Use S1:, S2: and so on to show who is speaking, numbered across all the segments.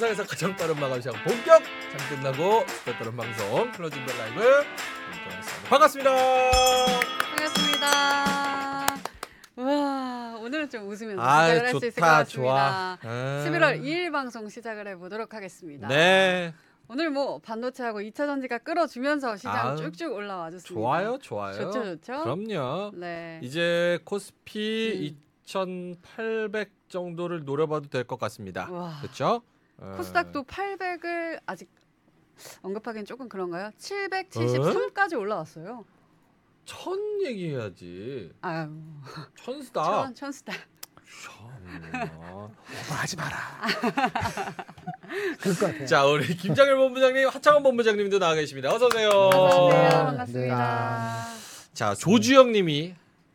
S1: 세상에서 가장 빠른 마감 시간 본격 장 끝나고 수다 떠는 방송 클로징 벨 라이브. 반갑습니다.
S2: 반갑습니다. 와 오늘은 좀 웃으면서
S1: 아
S2: 시작을 할 수 있을 것 같습니다.
S1: 좋아. 아.
S2: 11월 2일 방송 시작을 해보도록 하겠습니다.
S1: 네
S2: 오늘 뭐 반도체하고 2차 전지가 끌어주면서 시장
S1: 아유,
S2: 쭉쭉 올라와 줬습니다.
S1: 좋아요 좋아요.
S2: 좋죠 좋죠.
S1: 그럼요.
S2: 네.
S1: 이제 코스피
S2: 음.
S1: 2,800 정도를 노려봐도 될 것 같습니다.
S2: 와.
S1: 그렇죠? 어.
S2: 코스닥도 800을 아직 언급하기엔 조금 그런가요?
S1: 어?
S2: 773까지 올라왔어요.
S1: 천 얘기해야지.
S2: 아유
S1: 천스다.
S2: 천.
S1: 참나.
S3: 하지 마라. 그럴 것 같아요.
S1: 자 우리 김장일 본부장님, 하창원 본부장님도 나와 계십니다. 어서 오세요.
S2: 반갑습니다.
S3: 네.
S2: 반갑습니다.
S1: 자 조주영님이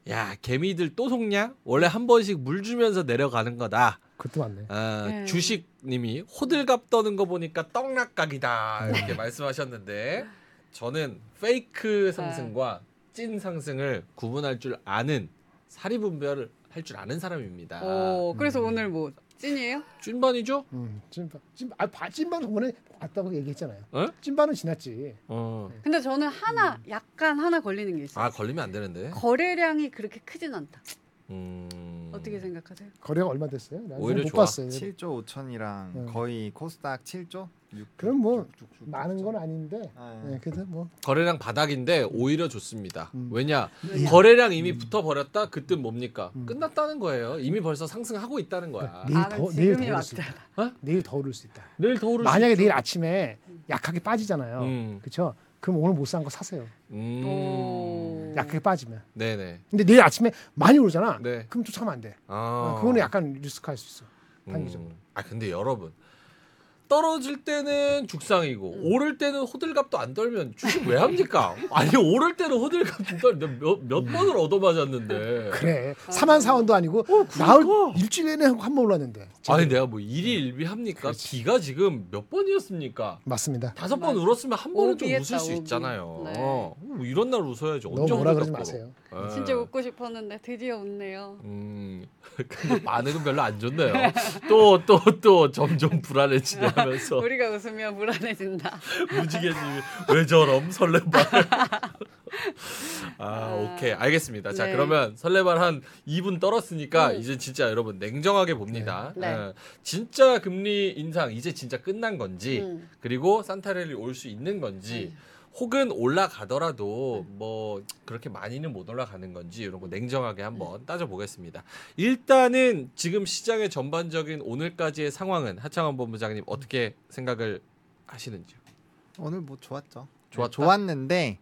S1: 야 개미들 또 속냐? 원래 한 번씩 물 주면서 내려가는 거다.
S3: 그것도 맞네.
S1: 아,
S2: 네.
S1: 주식님이 호들갑 떠는 거 보니까 떡락각이다 이렇게 말씀하셨는데 저는 페이크 상승과 찐 상승을 구분할 줄 아는 사리 분별을 할 줄 아는 사람입니다.
S2: 오 그래서
S3: 음.
S2: 오늘 뭐 찐이에요?
S1: 찐반이죠?
S3: 음, 찐반, 찐, 아, 바- 찐반 저번에 왔다고 얘기했잖아요.
S1: 어?
S3: 찐반은 지났지.
S1: 어.
S2: 근데 저는 하나 약간 하나 걸리는 게 있어요.
S1: 아 걸리면 안 되는데.
S2: 거래량이 그렇게 크진 않다.
S1: 음.
S2: 어떻게 생각하세요?
S3: 거래가 얼마 됐어요? 난
S1: 오히려
S3: 못
S1: 좋아.
S3: 봤어요.
S4: 7조 5천이랑
S3: 네.
S4: 거의 코스닥 7조?
S3: 그럼 뭐 많은 건 아닌데.
S4: 아,
S3: 네, 그래도 뭐
S1: 거래량 바닥인데 오히려 좋습니다.
S3: 음.
S1: 왜냐
S2: 왜냐?
S1: 거래량 이미 붙어 버렸다. 그 뜻 뭡니까?
S3: 음.
S1: 끝났다는 거예요. 이미 벌써 상승하고 있다는 거야.
S3: 내일
S2: 아,
S3: 더 내일 더 오를 수. 있다. 내일 더 오를 수 있다.
S1: 내일 더 오를
S3: 만약에 내일 아침에 약하게 빠지잖아요.
S1: 음.
S3: 그렇죠? 그럼 오늘 못 산 거 사세요.
S1: 음.
S2: 오.
S3: 약하게 빠지면.
S1: 네네.
S3: 근데 내일 아침에 많이 오르잖아.
S1: 네.
S3: 그럼 쫓아가면 안 돼.
S1: 아.
S3: 그거는 약간 리스크할 수 있어. 단기적으로.
S1: 음. 아 근데 여러분 떨어질 때는 죽상이고 오를 때는 호들갑도 안 떨면 주식 왜 합니까? 아니 오를 때는 호들갑 좀 떨. 몇몇 번을 얻어맞았는데.
S3: 그래.
S2: 아.
S3: 4만 사원도 아니고 나흘 일주일 내내 한 번 올랐는데.
S1: 아니 내가 뭐 일이 일비 합니까?
S3: 그렇지.
S1: 비가 지금 몇 번이었습니까?
S3: 맞습니다.
S1: 다섯 번. 울었으면 한 번은 좀
S2: 오비했다,
S1: 웃을 수
S2: 오비.
S1: 있잖아요.
S2: 네.
S1: 어, 이런 날 웃어야지.
S3: 너무
S1: 언제
S3: 뭐라 그러지
S1: 호들갑
S3: 마세요.
S1: 예.
S2: 진짜 웃고 싶었는데 드디어 웃네요.
S1: 음, 근데 반응은 별로 안 좋네요. 또 또 또 점점 불안해지 면서
S2: 우리가 웃으면 불안해진다.
S1: 무지개님 왜 저럼 설레발. 아 오케이 알겠습니다. 자
S2: 네.
S1: 그러면 설레발 한 2분 떨었으니까
S2: 음.
S1: 이제 진짜 여러분 냉정하게 봅니다.
S2: 네. 네.
S1: 예, 진짜 금리 인상 이제 진짜 끝난 건지
S2: 음.
S1: 그리고 산타랠리 올수 있는 건지
S2: 음.
S1: 혹은 올라가더라도 뭐 그렇게 많이는 못 올라가는 건지 이런 거 냉정하게 한번
S2: 음.
S1: 따져보겠습니다. 일단은 지금 시장의 전반적인 오늘까지의 상황은 하창원 본부장님 어떻게 생각을 하시는지요?
S4: 오늘 뭐 좋았죠.
S1: 좋았다?
S4: 네, 좋았는데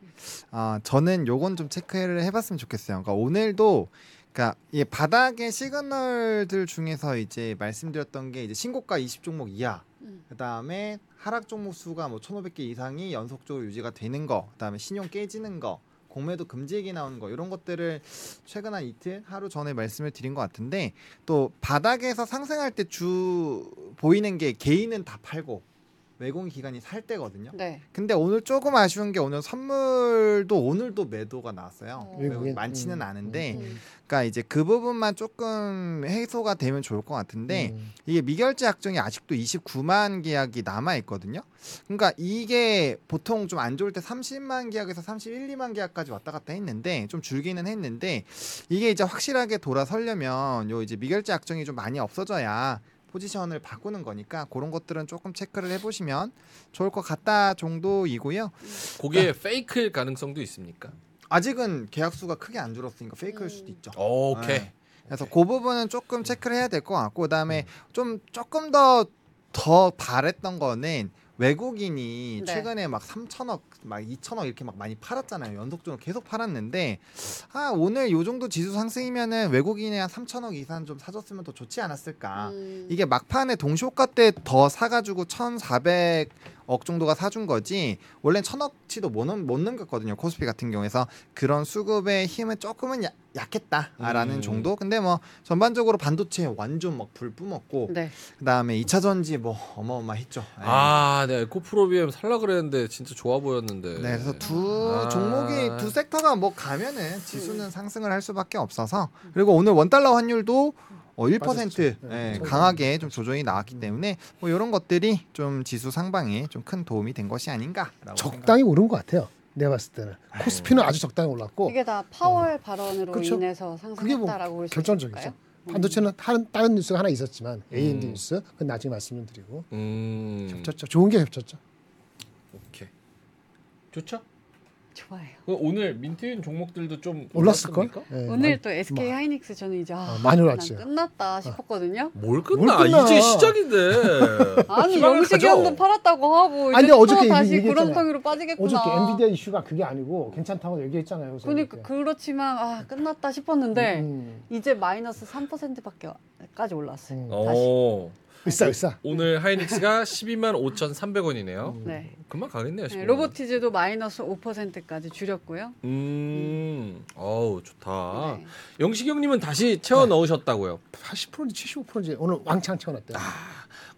S4: 어, 저는 요건 좀 체크를 해봤으면 좋겠어요. 그러니까 오늘도 그러니까 이 바닥의 시그널들 중에서 이제 말씀드렸던 게 이제 신고가 20 종목 이하,
S2: 음.
S4: 그 다음에 하락 종목 수가 뭐 1,500개 이상이 연속적으로 유지가 되는 거, 그 다음에 신용 깨지는 거. 공매도 금지액이 나오는 거 이런 것들을 최근 한 이틀 하루 전에 말씀을 드린 것 같은데 또 바닥에서 상승할 때 주 보이는 게 개인은 다 팔고 외공 기관이 살 때거든요.
S2: 네.
S4: 근데 오늘 조금 아쉬운 게 오늘 선물도 오늘도 매도가 나왔어요.
S2: 어.
S4: 많지는
S3: 음,
S4: 않은데,
S2: 음.
S4: 그러니까 이제 그 부분만 조금 해소가 되면 좋을 것 같은데
S3: 음.
S4: 이게 미결제 약정이 아직도 29만 계약이 남아 있거든요. 그러니까 이게 보통 좀 안 좋을 때 30만 계약에서 31, 2만 계약까지 왔다 갔다 했는데 좀 줄기는 했는데 이게 이제 확실하게 돌아서려면 요 이제 미결제 약정이 좀 많이 없어져야 포지션을 바꾸는 거니까 그런 것들은 조금 체크를 해보시면 좋을 것 같다 정도이고요.
S1: 그게 페이크일 가능성도 있습니까?
S4: 아직은 계약 수가 크게 안 줄었으니까 페이크일 수도 있죠.
S1: 오케이.
S4: 네. 그래서 그 부분은 조금 체크를 해야 될 것 같고 그다음에 좀 조금 더더 바랬던 거는 외국인이
S2: 네.
S4: 최근에 막 3천억, 막 2천억 이렇게 막 많이 팔았잖아요. 연속적으로 계속 팔았는데 아 오늘 요 정도 지수 상승이면은 외국인이 한 3천억 이상 좀 사줬으면 더 좋지 않았을까.
S2: 음.
S4: 이게 막판에 동시호가 때 더 사가지고 1,400 억 정도가 사준 거지 원래는 천억치도 못, 넘- 못 넘겼거든요 코스피 같은 경우에서 그런 수급의 힘은 조금은 야- 약했다라는
S1: 음.
S4: 정도 근데 뭐 전반적으로 반도체 완전 막 불 뿜었고
S2: 네.
S4: 그다음에 2차 전지 뭐 어마어마했죠 네.
S1: 아, 네. 에코프로 비엠 살라 그랬는데 진짜 좋아 보였는데.
S4: 네, 그래서 두
S1: 아.
S4: 종목이 두 섹터가 뭐 가면은 지수는 상승을 할 수밖에 없어서 그리고 오늘 원 달러 환율도 어, 1%
S3: 빠졌죠.
S4: 예,
S3: 네,
S4: 강하게 좀 조정이 나왔기
S3: 음.
S4: 때문에 뭐 이런 것들이 좀 지수 상방에 좀 큰 도움이 된 것이 아닌가라고
S3: 적당히 오른 것 같아요. 내가 봤을 때는 코스피는 아주 적당히 올랐고
S2: 이게 다 파월 발언으로
S3: 그렇죠.
S2: 인해서
S3: 뭐
S2: 상승했다라고 볼수
S3: 결정적이죠. 반도체는 다른 다른 뉴스가 하나 있었지만 AMD
S1: 음.
S3: 뉴스 그건 나중에 말씀을 드리고
S1: 음.
S3: 겹쳤죠. 좋은 게 겹쳤죠.
S1: 오케이. 좋죠?
S2: 좋아요.
S1: 그 오늘 민트인 종목들도 좀
S3: 올랐을 걸.
S1: 올랐습니까?
S3: 예,
S2: 오늘
S3: 많이-
S2: 또 SK
S3: 뭐,
S2: 하이닉스 저는 이제 아,
S3: 어, 많이
S2: 난
S3: 올랐지.
S2: 끝났다 싶었거든요.
S1: 뭘 끝나?
S3: 뭘 끝나?
S1: 이제 시작인데.
S2: 아니 영식이. 형도 팔았다고 하고 이제
S3: 아니,
S2: 또
S3: 어저께
S2: 다시. 구렁텅이로 빠지겠구나.
S3: 어저께 엔비디아 이슈가 그게 아니고 괜찮다고 얘기했잖아요. 그래서
S2: 그러니까
S3: 그때.
S2: 그렇지만 아 끝났다 싶었는데
S3: 음,
S2: 이제 마이너스 3%밖에까지 올랐어요.
S3: 음.
S1: 오.
S3: 으쌰 으쌰.
S1: 오늘 하이닉스가 12만 5,300원이네요.
S2: 네.
S1: 금방 가겠네요.
S2: 네,
S1: 15만 원.
S2: 로보티즈도 마이너스 5%까지 줄였고요.
S1: 음. 어우, 좋다.
S2: 네.
S1: 영식 형님은 다시 채워 넣으셨다고요.
S3: 80%인지 75%인지 오늘 왕창 채워놨대요.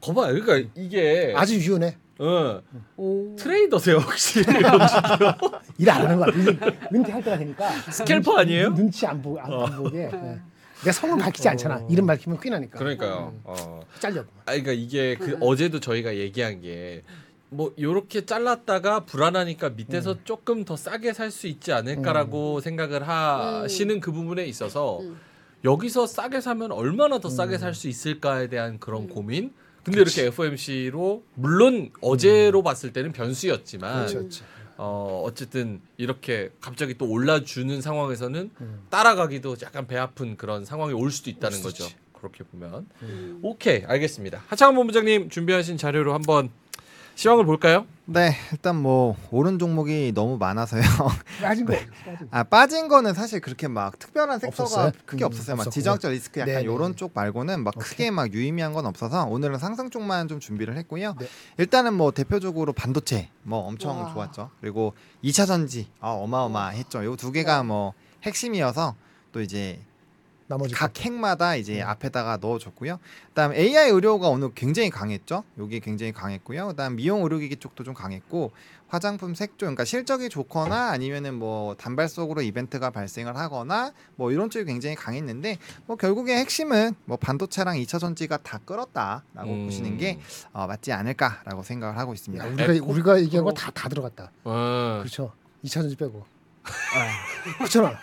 S1: 거봐. 그러니까 이게
S3: 아주 유연해.
S1: 어,
S2: 오.
S1: 트레이더세요, 혹시?
S3: 일 안 하는 거야. 은- 은퇴할 때가 되니까.
S1: 스캘퍼 아니에요? 어.
S3: 눈치 안, 보, 안, 안 보게. 네. 내 성은 밝히지 않잖아. 이름 밝히면 나니까.
S1: 그러니까요.
S3: 음.
S1: 어.
S3: 잘려.
S1: 아, 그러니까 이게 그
S2: 음.
S1: 어제도 저희가 얘기한 게 뭐 요렇게 잘랐다가 불안하니까 밑에서
S3: 음.
S1: 조금 더 싸게 살 수 있지 않을까라고 생각을 하시는 그 부분에 있어서
S2: 음.
S1: 여기서 싸게 사면 얼마나 더 싸게
S3: 음.
S1: 살수 있을까에 대한 그런
S2: 음.
S1: 고민. 근데 이렇게 FOMC로 물론 어제로 봤을 때는 변수였지만
S3: 음. 그렇죠. 그렇죠.
S1: 어 어쨌든 이렇게 갑자기 또 올라주는 상황에서는
S3: 음.
S1: 따라가기도 약간 배 아픈 그런 상황이 올 수도 있다는 거죠. 그렇게 보면.
S2: 음.
S1: 오케이 알겠습니다. 하창원 본부장님 준비하신 자료로 한번 시황을 볼까요?
S4: 네 일단 뭐 오른 종목이 너무 많아서요
S3: 빠진 거.
S1: 네.
S3: 빠진 거.
S4: 아 빠진 거는 사실 그렇게 막 특별한 섹터가
S3: 없었어요?
S4: 크게
S3: 음,
S4: 없었어요 막. 지정학적 리스크 약간
S3: 네네.
S4: 요런 쪽 말고는 막
S3: 오케이.
S4: 크게 막 유의미한 건 없어서 오늘은 상승 쪽만 좀 준비를 했고요
S3: 네.
S4: 일단은 뭐 대표적으로 반도체 뭐 엄청
S2: 와.
S4: 좋았죠 그리고 2차 전지 아, 어마어마했죠 요 두 개가 뭐 핵심이어서 또 이제
S3: 나머지
S4: 각 핵마다 이제
S3: 음.
S4: 앞에다가 넣어줬고요. 그다음 AI 의료가 오늘 굉장히 강했죠. 여기 굉장히 강했고요. 그다음 미용 의료기기 쪽도 좀 강했고 화장품 색조, 그러니까 실적이 좋거나 아니면은 뭐 단발성으로 이벤트가 발생을 하거나 뭐 이런 쪽이 굉장히 강했는데 뭐 결국에 핵심은 뭐 반도체랑 2차 전지가 다 끌었다라고
S1: 음.
S4: 보시는 게 어, 맞지 않을까라고 생각을 하고 있습니다.
S3: 야, 우리가 우리가 얘기한. 거 다 다 들어갔다.
S1: 어,
S3: 그렇죠. 2차 전지 빼고. 아, 그렇잖아.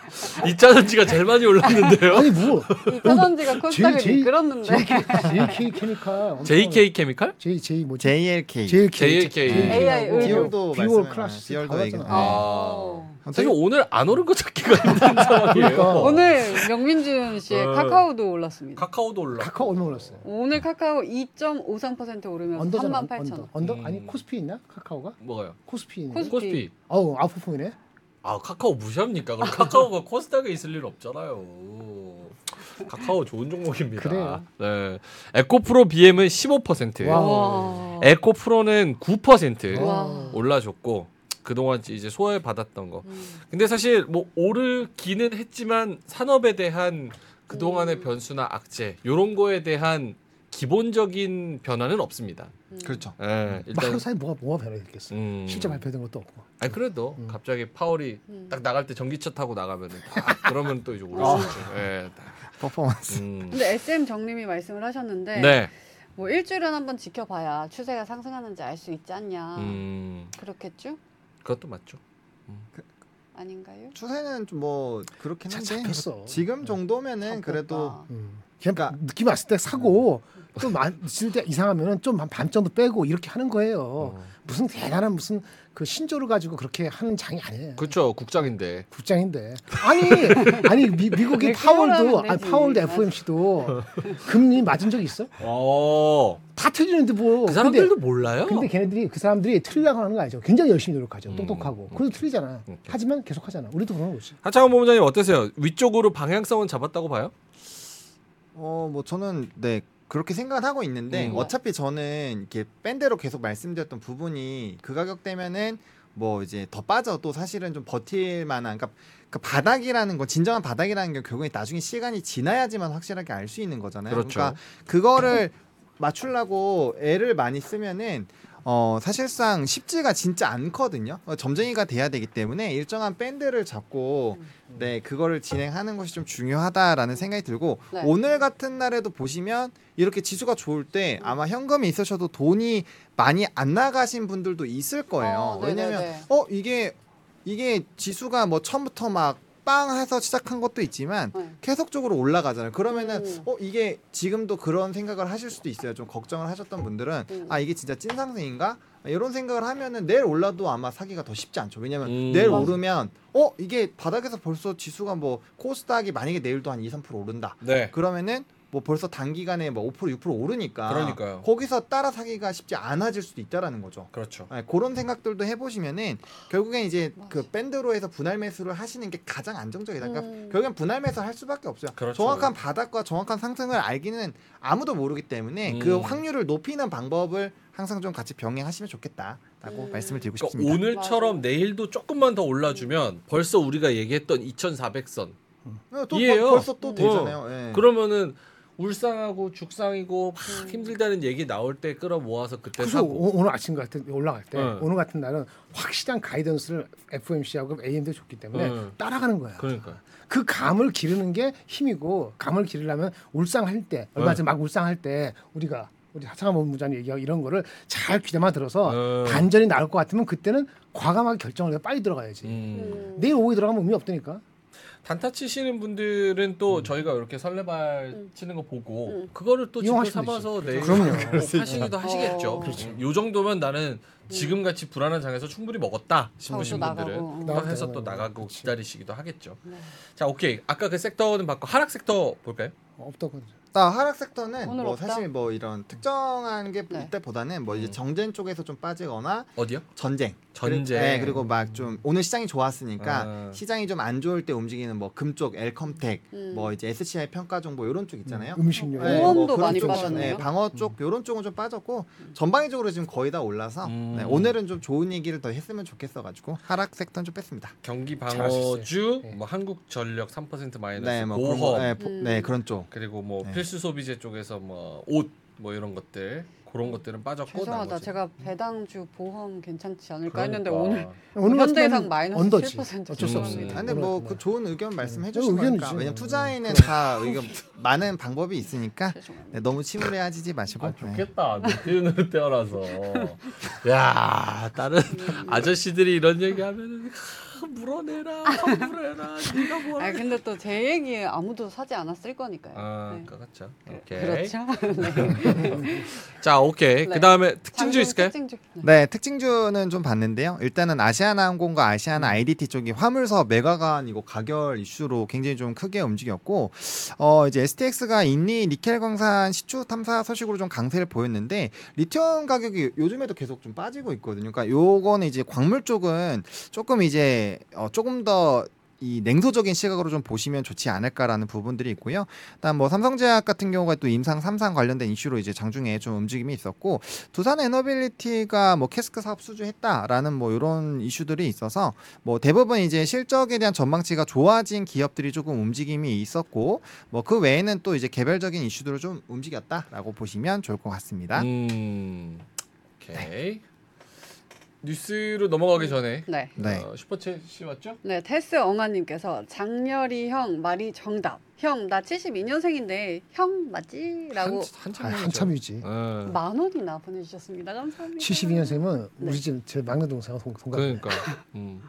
S1: 2차 전지가 제일 많이 올랐는데요.
S3: 아니 뭐
S2: 이 짜전지가 코스닥을 이끌었는데
S3: JK 케미칼
S1: JK 케미칼?
S3: J J 뭐지?
S4: JLK
S3: JLK.
S2: AI 의료.
S4: 비올도
S3: 비올 클래스
S4: 비올도
S3: 다
S4: 얘기-.
S3: 아.
S1: 아. 사실 오늘 안 오른 거 찾기가 힘든 상황이에요.
S2: 오늘 명민준 씨의
S1: 어.
S2: 카카오도 올랐습니다.
S1: 카카오도 올라.
S3: 카카오 얼마 올랐어요?
S2: 오늘 카카오 2.53% 오르면서
S3: under잖아.
S2: 38,000원.
S3: under. under?
S1: 음.
S3: 아니 코스피 있나? 카카오가?
S1: 뭐가요?
S3: 코스피 있네.
S2: 코스-
S1: 코스피.
S3: 어우 아웃퍼폼이네.
S1: 아 카카오 무시합니까? 그럼 카카오가 코스닥에 있을 일 없잖아요. 카카오 좋은 종목입니다.
S3: 그래요.
S1: 네. 에코프로 BM은 15%.
S3: 와.
S2: 와.
S1: 에코프로는 9%
S2: 와.
S1: 올라줬고 그동안 이제 소외 받았던 거.
S2: 음.
S1: 근데 사실 뭐 오르기는 했지만 산업에 대한 그동안의
S2: 음.
S1: 변수나 악재 요런 거에 대한 기본적인 변화는 없습니다.
S2: 음.
S4: 그렇죠.
S1: 예,
S3: 뭐
S1: 일단
S3: 하루 사이 뭐가 뭐가 변화됐겠어.
S1: 음.
S3: 실제 발표된 것도 없고.
S1: 아니 그래도
S3: 음.
S1: 갑자기 파월이
S2: 음.
S1: 딱 나갈 때 전기차 타고 나가면은 딱 그러면 또 이제 오를
S3: 아.
S1: 수 있죠. 예. 딱.
S4: 퍼포먼스.
S1: 음.
S2: 근데 SM 정님이 말씀을 하셨는데
S1: 네.
S2: 뭐 일주일은 한번 지켜봐야 추세가 상승하는지 알 수 있지 않냐.
S1: 음.
S2: 그렇겠죠?
S1: 그것도 맞죠.
S2: 아닌가요?
S4: 추세는 좀 뭐 그렇긴
S3: 잘
S4: 한데
S3: 잡혔어.
S4: 지금 정도면은 그래도
S2: 잡혔다.
S3: 음. 그냥
S1: 그러니까
S3: 느낌 왔을 때 사고 또 있을 때 이상하면은 좀한반 정도 빼고 이렇게 하는 거예요.
S1: 어.
S3: 무슨 대단한 무슨 그 신조를 가지고 그렇게 하는 장이 아니에요.
S1: 그렇죠. 국장인데.
S3: 국장인데 아니 아니 미, 미국이
S2: 왜
S3: 파월도 아니. 파월도. FOMC도 금리 맞은 적 있어?
S1: 어.
S3: 다 틀리는데 뭐
S1: 그 사람들도 몰라요.
S3: 근데, 근데 걔네들이 그 사람들이 틀리려고 하는 거 알죠? 굉장히 열심히 노력하죠.
S1: 음.
S3: 똑똑하고 그래도 틀리잖아.
S1: 오케이.
S3: 하지만 계속 하잖아. 우리도 그런 거지.
S1: 하창원 본부장님 어떠세요? 위쪽으로 방향성은 잡았다고 봐요?
S4: 어 뭐 저는 네 그렇게 생각을 하고 있는데
S1: 음.
S4: 어차피 저는 이렇게 밴드로 계속 말씀드렸던 부분이 그 가격대면은 뭐 이제 더 빠져도 사실은 좀 버틸 만한 그러니까 그 바닥이라는 건 진정한 바닥이라는 게 결국에 나중에 시간이 지나야지만 확실하게 알 수 있는 거잖아요.
S1: 그렇죠.
S4: 러니까 그거를 맞추려고 애를 많이 쓰면은 어 사실상 쉽지가 진짜 않거든요. 어, 점쟁이가 돼야 되기 때문에 일정한 밴드를 잡고 네 그거를 진행하는 것이 좀 중요하다라는 생각이 들고
S2: 네.
S4: 오늘 같은 날에도 보시면 이렇게 지수가 좋을 때 아마 현금이 있으셔도 돈이 많이 안 나가신 분들도 있을 거예요.
S2: 어,
S4: 왜냐면
S2: 네네네.
S4: 어 이게 이게 지수가 뭐 처음부터 막 빵 해서 시작한 것도 있지만
S2: 네.
S4: 계속적으로 올라가잖아요. 그러면은
S2: 음.
S4: 어 이게 지금도 그런 생각을 하실 수도 있어요. 좀 걱정을 하셨던 분들은
S2: 음.
S4: 아 이게 진짜 찐 상승인가? 이런 생각을 하면은 내일 올라도 아마 사기가 더 쉽지 않죠. 왜냐면
S1: 음.
S4: 내일
S1: 맞아.
S4: 오르면 어 이게 바닥에서 벌써 지수가 뭐 코스닥이 만약에 내일도 한 2, 3% 오른다.
S1: 네.
S4: 그러면은 뭐 벌써 단기간에 뭐 5% 6% 오르니까
S1: 그러니까요.
S4: 거기서 따라 사기가 쉽지 않아질 수도 있다라는 거죠.
S1: 그렇죠.
S4: 네, 그런 생각들도 해보시면은 결국엔 이제. 그 밴드로 해서 분할 매수를 하시는 게 가장 안정적이다. 그러니까
S2: 음.
S4: 결국엔 분할 매수 할 수밖에 없어요.
S1: 그렇죠.
S4: 정확한 바닥과 정확한 상승을 알기는 아무도 모르기 때문에
S1: 음.
S4: 그 확률을 높이는 방법을 항상 좀 같이 병행하시면 좋겠다라고
S2: 음.
S4: 말씀을 드리고
S1: 그러니까
S4: 싶습니다.
S1: 오늘처럼
S2: 맞아.
S1: 내일도 조금만 더 올라주면 벌써 우리가 얘기했던 2,400선.
S4: 네, 또
S1: 이해요.
S4: 벌- 벌써 또
S2: 음.
S4: 되잖아요. 예.
S1: 그러면 울상하고 죽상이고 막
S2: 음.
S1: 힘들다는 얘기 나올 때 끌어 모아서 그때
S3: 그래서
S1: 사고.
S3: 오, 오늘 아침 같은 올라갈 때
S1: 네.
S3: 오늘 같은 날은 확실한 가이던스를 FOMC하고 AM도 줬기 때문에
S1: 네.
S3: 따라가는 거야.
S1: 그러니까.
S3: 그 감을 기르는 게 힘이고 감을 기르려면 울상할 때 얼마
S1: 네.
S3: 전에 막 울상할 때 우리가 우리 하창한 본부장님 얘기하고 이런 거를 잘 귀담아 들어서
S1: 어.
S3: 반전이 나올 것 같으면 그때는 과감하게 결정을 해서 빨리 들어가야지.
S1: 음.
S2: 음.
S3: 내일 오후에 들어가면 의미 없다니까.
S1: 단타 치시는 분들은 또 저희가 이렇게 설레발
S2: 음.
S1: 치는 거 보고
S2: 음.
S1: 그거를 또
S3: 이용하시면
S1: 삼아서
S3: 되지.
S1: 내일
S3: 그럼요.
S1: 꼭 하시기도 하시겠죠.
S2: 어.
S1: 음, 요 정도면 나는 지금 같이 불안한 장에서 충분히 먹었다 싶으신
S2: 또
S1: 분들은
S2: 나가고.
S1: 해서
S3: 때,
S1: 또 나가고
S3: 그치.
S1: 기다리시기도 하겠죠.
S2: 네.
S1: 자, 오케이. 아까 그 섹터는 받고 하락 섹터 볼까요?
S3: 없다고.
S4: 나 하락 섹터는
S2: 오늘
S4: 뭐
S2: 없다?
S4: 사실 뭐 이런 특정한 게
S2: 네.
S4: 때보다는 뭐 이제
S1: 음.
S4: 정쟁 쪽에서 좀 빠지거나
S1: 어디요?
S4: 전쟁.
S1: 전쟁.
S4: 그리고, 네, 그리고 막 좀 오늘 시장이 좋았으니까
S1: 아.
S4: 시장이 좀 안 좋을 때 움직이는 뭐 금쪽, 엘컴텍,
S2: 음.
S4: 뭐 이제 SCI 평가 정보 이런 쪽 있잖아요.
S3: 음식료.
S4: 네,
S2: 보험도
S4: 그런
S2: 많이
S4: 쪽은,
S2: 빠졌네요.
S4: 네, 방어 쪽 이런 쪽은 좀 빠졌고 전방위적으로 지금 거의 다 올라서
S1: 음.
S4: 네, 오늘은 좀 좋은 얘기를 더 했으면 좋겠어 가지고 하락 섹터는 좀 뺐습니다.
S1: 경기. 방어주,
S3: 네.
S1: 뭐 한국전력 3% 마이너스,
S4: 네, 뭐 그런
S1: 보험,
S4: 거, 네, 보-
S2: 음.
S4: 네, 그런 쪽.
S1: 그리고 뭐
S4: 네.
S1: 필수 소비재 쪽에서 뭐 옷 뭐 이런 것들 그런 것들은 빠졌고
S2: 죄송하다.
S1: 나머지.
S2: 제가 배당주 보험 괜찮지 않을까
S1: 그러니까.
S2: 했는데 오늘
S3: 오늘 같은
S2: 현대해상
S3: 날은
S2: 마이너스
S3: 언더지.
S2: 7%
S3: 어쩔 수
S1: 음.
S3: 없습니다.
S4: 아, 근데 뭐그
S3: 날.
S4: 좋은 의견 말씀해
S3: 네.
S4: 주신
S3: 의견이지.
S4: 거니까 왜냐면
S3: 음.
S4: 투자에는 다 의견 많은 방법이 있으니까
S2: 죄송합니다.
S4: 네, 너무 침울해 하지지 마시고
S1: 아
S4: 네.
S1: 좋겠다. 늦게는 태어나서. 야 다른 아저씨들이 이런 얘기하면은 아, 물어내라, 물어내라. 네가 뭘?
S2: 아 근데 또 제 얘기 아무도 사지 않았을 거니까요.
S1: 아,
S2: 네.
S1: 그렇죠.
S2: 그-
S1: 오케이.
S2: 그렇죠.
S1: 자, 오케이.
S2: 네.
S1: 그다음에 특징주 있을까요?
S2: 특징주. 네.
S4: 네, 특징주는 좀 봤는데요. 일단은 아시아나항공과 아시아나 IDT 쪽이 화물사업 매각안 이거 가결 이슈로 굉장히 좀 크게 움직였고, 어 이제 STX가 인리 니켈 광산 시추 탐사 소식으로 좀 강세를 보였는데 리튬 가격이 요즘에도 계속 좀 빠지고 있거든요. 그러니까 요거는 이제 광물 쪽은 조금 이제 어 조금 더이 냉소적인 시각으로 좀 보시면 좋지 않을까라는 부분들이 있고요. 일단 뭐 삼성제약 같은 경우가 또 임상 3상 관련된 이슈로 이제 장중에 좀 움직임이 있었고 두산 에너빌리티가 뭐 cask 사업 수주했다라는 뭐 이런 이슈들이 있어서 뭐 대부분 이제 실적에 대한 전망치가 좋아진 기업들이 조금 움직임이 있었고 뭐 그 외에는 또 이제 개별적인 이슈들을 좀 움직였다라고 보시면 좋을 것 같습니다.
S1: 음. 오케이. 뉴스로 넘어가기 전에
S2: 네.
S4: 네.
S1: 어, 슈퍼챗이 왔죠?
S2: 네, 테스 엉아님께서 장렬이 형 말이 정답. 형 나 72년생인데 형 맞지?라고
S3: 아,
S1: 한참
S3: 한참이지.
S1: 어.
S2: 만 원이나 보내주셨습니다. 감사합니다.
S3: 72년생이면
S2: 네.
S3: 우리 집 제 막내 동생하고 동- 동갑.
S1: 그러니까. 음.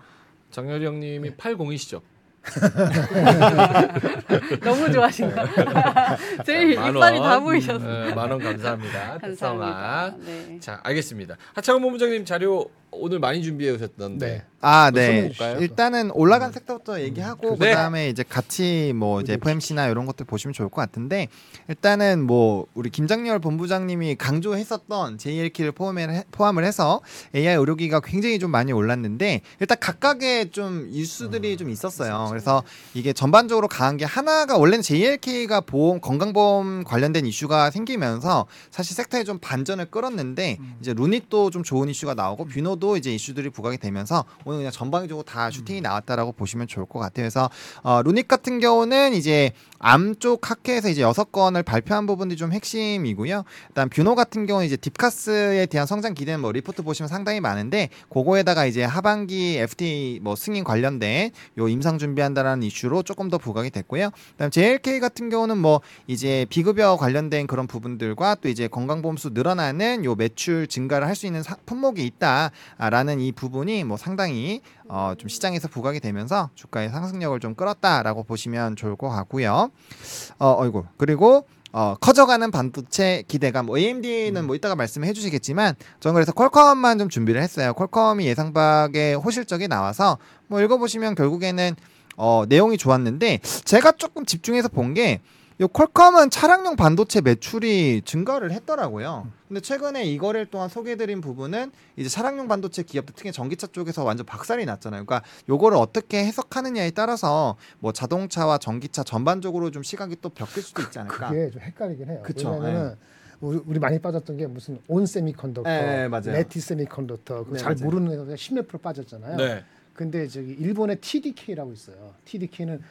S1: 장렬이 형님이 80이시죠?
S2: 너무 좋아하신다. 제일
S1: 만
S2: 이빨이
S1: 원.
S2: 다 보이셨어요.
S1: 네, 만원 감사합니다.
S2: 감사합니다. 네.
S1: 자, 알겠습니다. 하창원 본부장님 자료 오늘 많이 준비해 오셨던데.
S3: 네.
S4: 아,
S1: 또
S4: 네. 일단은 올라간 섹터부터 얘기하고
S1: 네.
S4: 그다음에 이제 같이 뭐 이제 FMC나 이런 것들 보시면 좋을 것 같은데 일단은 뭐 우리 김장렬 본부장님이 강조했었던 JLK를 포함을, 해, 포함을 해서 AI 의료기가 굉장히 좀 많이 올랐는데 일단 각각의 좀 이슈들이 좀 있었어요. 그래서 이게 전반적으로 강한 게 하나가 원래는 JLK가 보험 건강보험 관련된 이슈가 생기면서 사실 섹터에 좀 반전을 끌었는데 이제 루닛도 좀 좋은 이슈가 나오고 뷰노도 부분도 이제 이슈들이 부각이 되면서 오늘 그냥 전방위적으로 다 슈팅이 나왔다라고 보시면 좋을 것 같아요. 그래서 어, 루닛 같은 경우는 이제 암 쪽 학회에서 이제 여섯 건을 발표한 부분이 좀 핵심이고요. 그다음 뷰노 같은 경우는 이제 딥카스에 대한 성장 기대는 뭐 리포트 보시면 상당히 많은데 그거에다가 이제 하반기 FDA 뭐 승인 관련된 요 임상 준비한다라는 이슈로 조금 더 부각이 됐고요. 그다음 JLK 같은 경우는 뭐 이제 비급여 관련된 그런 부분들과 또 이제 건강보험수 늘어나는 요 매출 증가를 할 수 있는 사- 품목이 있다 라는 이 부분이 뭐 상당히 어 좀 시장에서 부각이 되면서 주가의 상승력을 좀 끌었다라고 보시면 좋을 것 같고요. 어 어이구 그리고 어, 커져가는 반도체 기대감. 뭐 AMD는 뭐 이따가 말씀해 주시겠지만 저는 그래서 퀄컴만 좀 준비를 했어요. 퀄컴이 예상 밖의 호실적이 나와서 뭐 읽어보시면 결국에는 어, 내용이 좋았는데 제가 조금 집중해서 본 게 요 퀄컴은 차량용 반도체 매출이 증가를 했더라고요. 근데 최근에 이 거래일 동안 소개해드린 부분은 이제 차량용 반도체 기업들 특히 전기차 쪽에서 완전 박살이 났잖아요. 그러니까 요거를 어떻게 해석하느냐에 따라서 뭐 자동차와 전기차 전반적으로 좀 시각이 또 바뀔 수도 있지 않을까.
S3: 그게 좀 헷갈리긴 해요.
S4: 그쵸,
S3: 왜냐면은 우리, 우리 많이 빠졌던 게 무슨 온 세미컨덕터,
S4: 네.
S3: 레티 세미컨덕터
S4: 네,
S3: 잘
S4: 맞아요.
S3: 모르는 애가 10몇 프로 빠졌잖아요.
S1: 네.
S3: 근데 저기 일본의 TDK라고 있어요. TDK는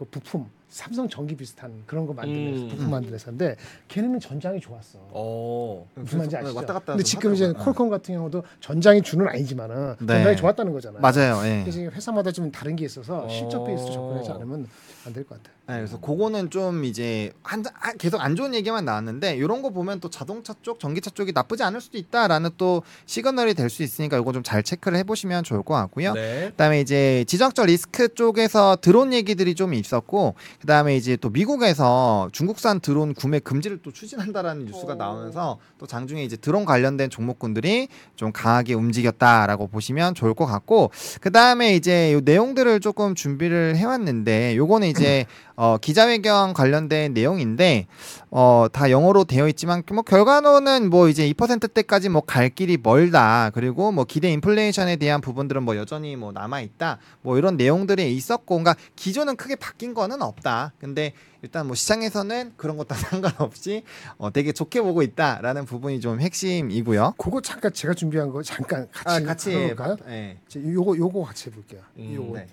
S3: 그 부품 삼성 전기 비슷한 그런 거 만드는
S1: 음.
S3: 부품 만드는 회사인데 걔네는 전장이 좋았어.
S1: 어.
S3: 무슨 말인지 아시죠?
S4: 왔다 갔다
S3: 근데
S4: 좀
S3: 지금 이제. 퀄컴 같은 경우도 전장이 주는 아니지만은
S4: 네.
S3: 전장이 좋았다는 거잖아요.
S4: 맞아요. 예.
S3: 그래서 회사마다 좀 다른 게 있어서 실적 베이스로 접근하지
S1: 어.
S3: 않으면 안 될 것 같아요.
S4: 네, 그래서 그거는 좀 이제 한, 한- 계속 안 좋은 얘기만 나왔는데 이런 거 보면 또 자동차 쪽, 전기차 쪽이 나쁘지 않을 수도 있다라는 또 시그널이 될 수 있으니까 이거 좀 잘 체크를 해보시면 좋을 것 같고요.
S1: 네.
S4: 그다음에 이제 지정학적 리스크 쪽에서 드론 얘기들이 좀 있었고 그다음에 이제 또 미국에서 중국산 드론 구매 금지를 또 추진한다라는 뉴스가
S2: 오.
S4: 나오면서 또 장중에 이제 드론 관련된 종목군들이 좀 강하게 움직였다라고 보시면 좋을 것 같고 그다음에 이제 요 내용들을 조금 준비를 해왔는데 요거는 이제 어, 기자회견 관련된 내용인데 어, 다 영어로 되어 있지만 뭐 결과론은 뭐 이제 2%대까지 뭐 갈 길이 멀다. 그리고 뭐 기대 인플레이션에 대한 부분들은 뭐 여전히 뭐 남아 있다. 뭐 이런 내용들이 있었고 그러니까 기존은 크게 바뀐 거는 없다. 근데 일단 뭐 시장에서는 그런 것도 상관없이 어, 되게 좋게 보고 있다라는 부분이 좀 핵심이고요.
S3: 그거 잠깐 제가 준비한 거 잠깐 같이
S4: 아, 같이
S3: 해볼까요?
S4: 예.
S3: 제 요거 요거 같이 해볼게요.
S1: 음,
S3: 요거
S4: 네.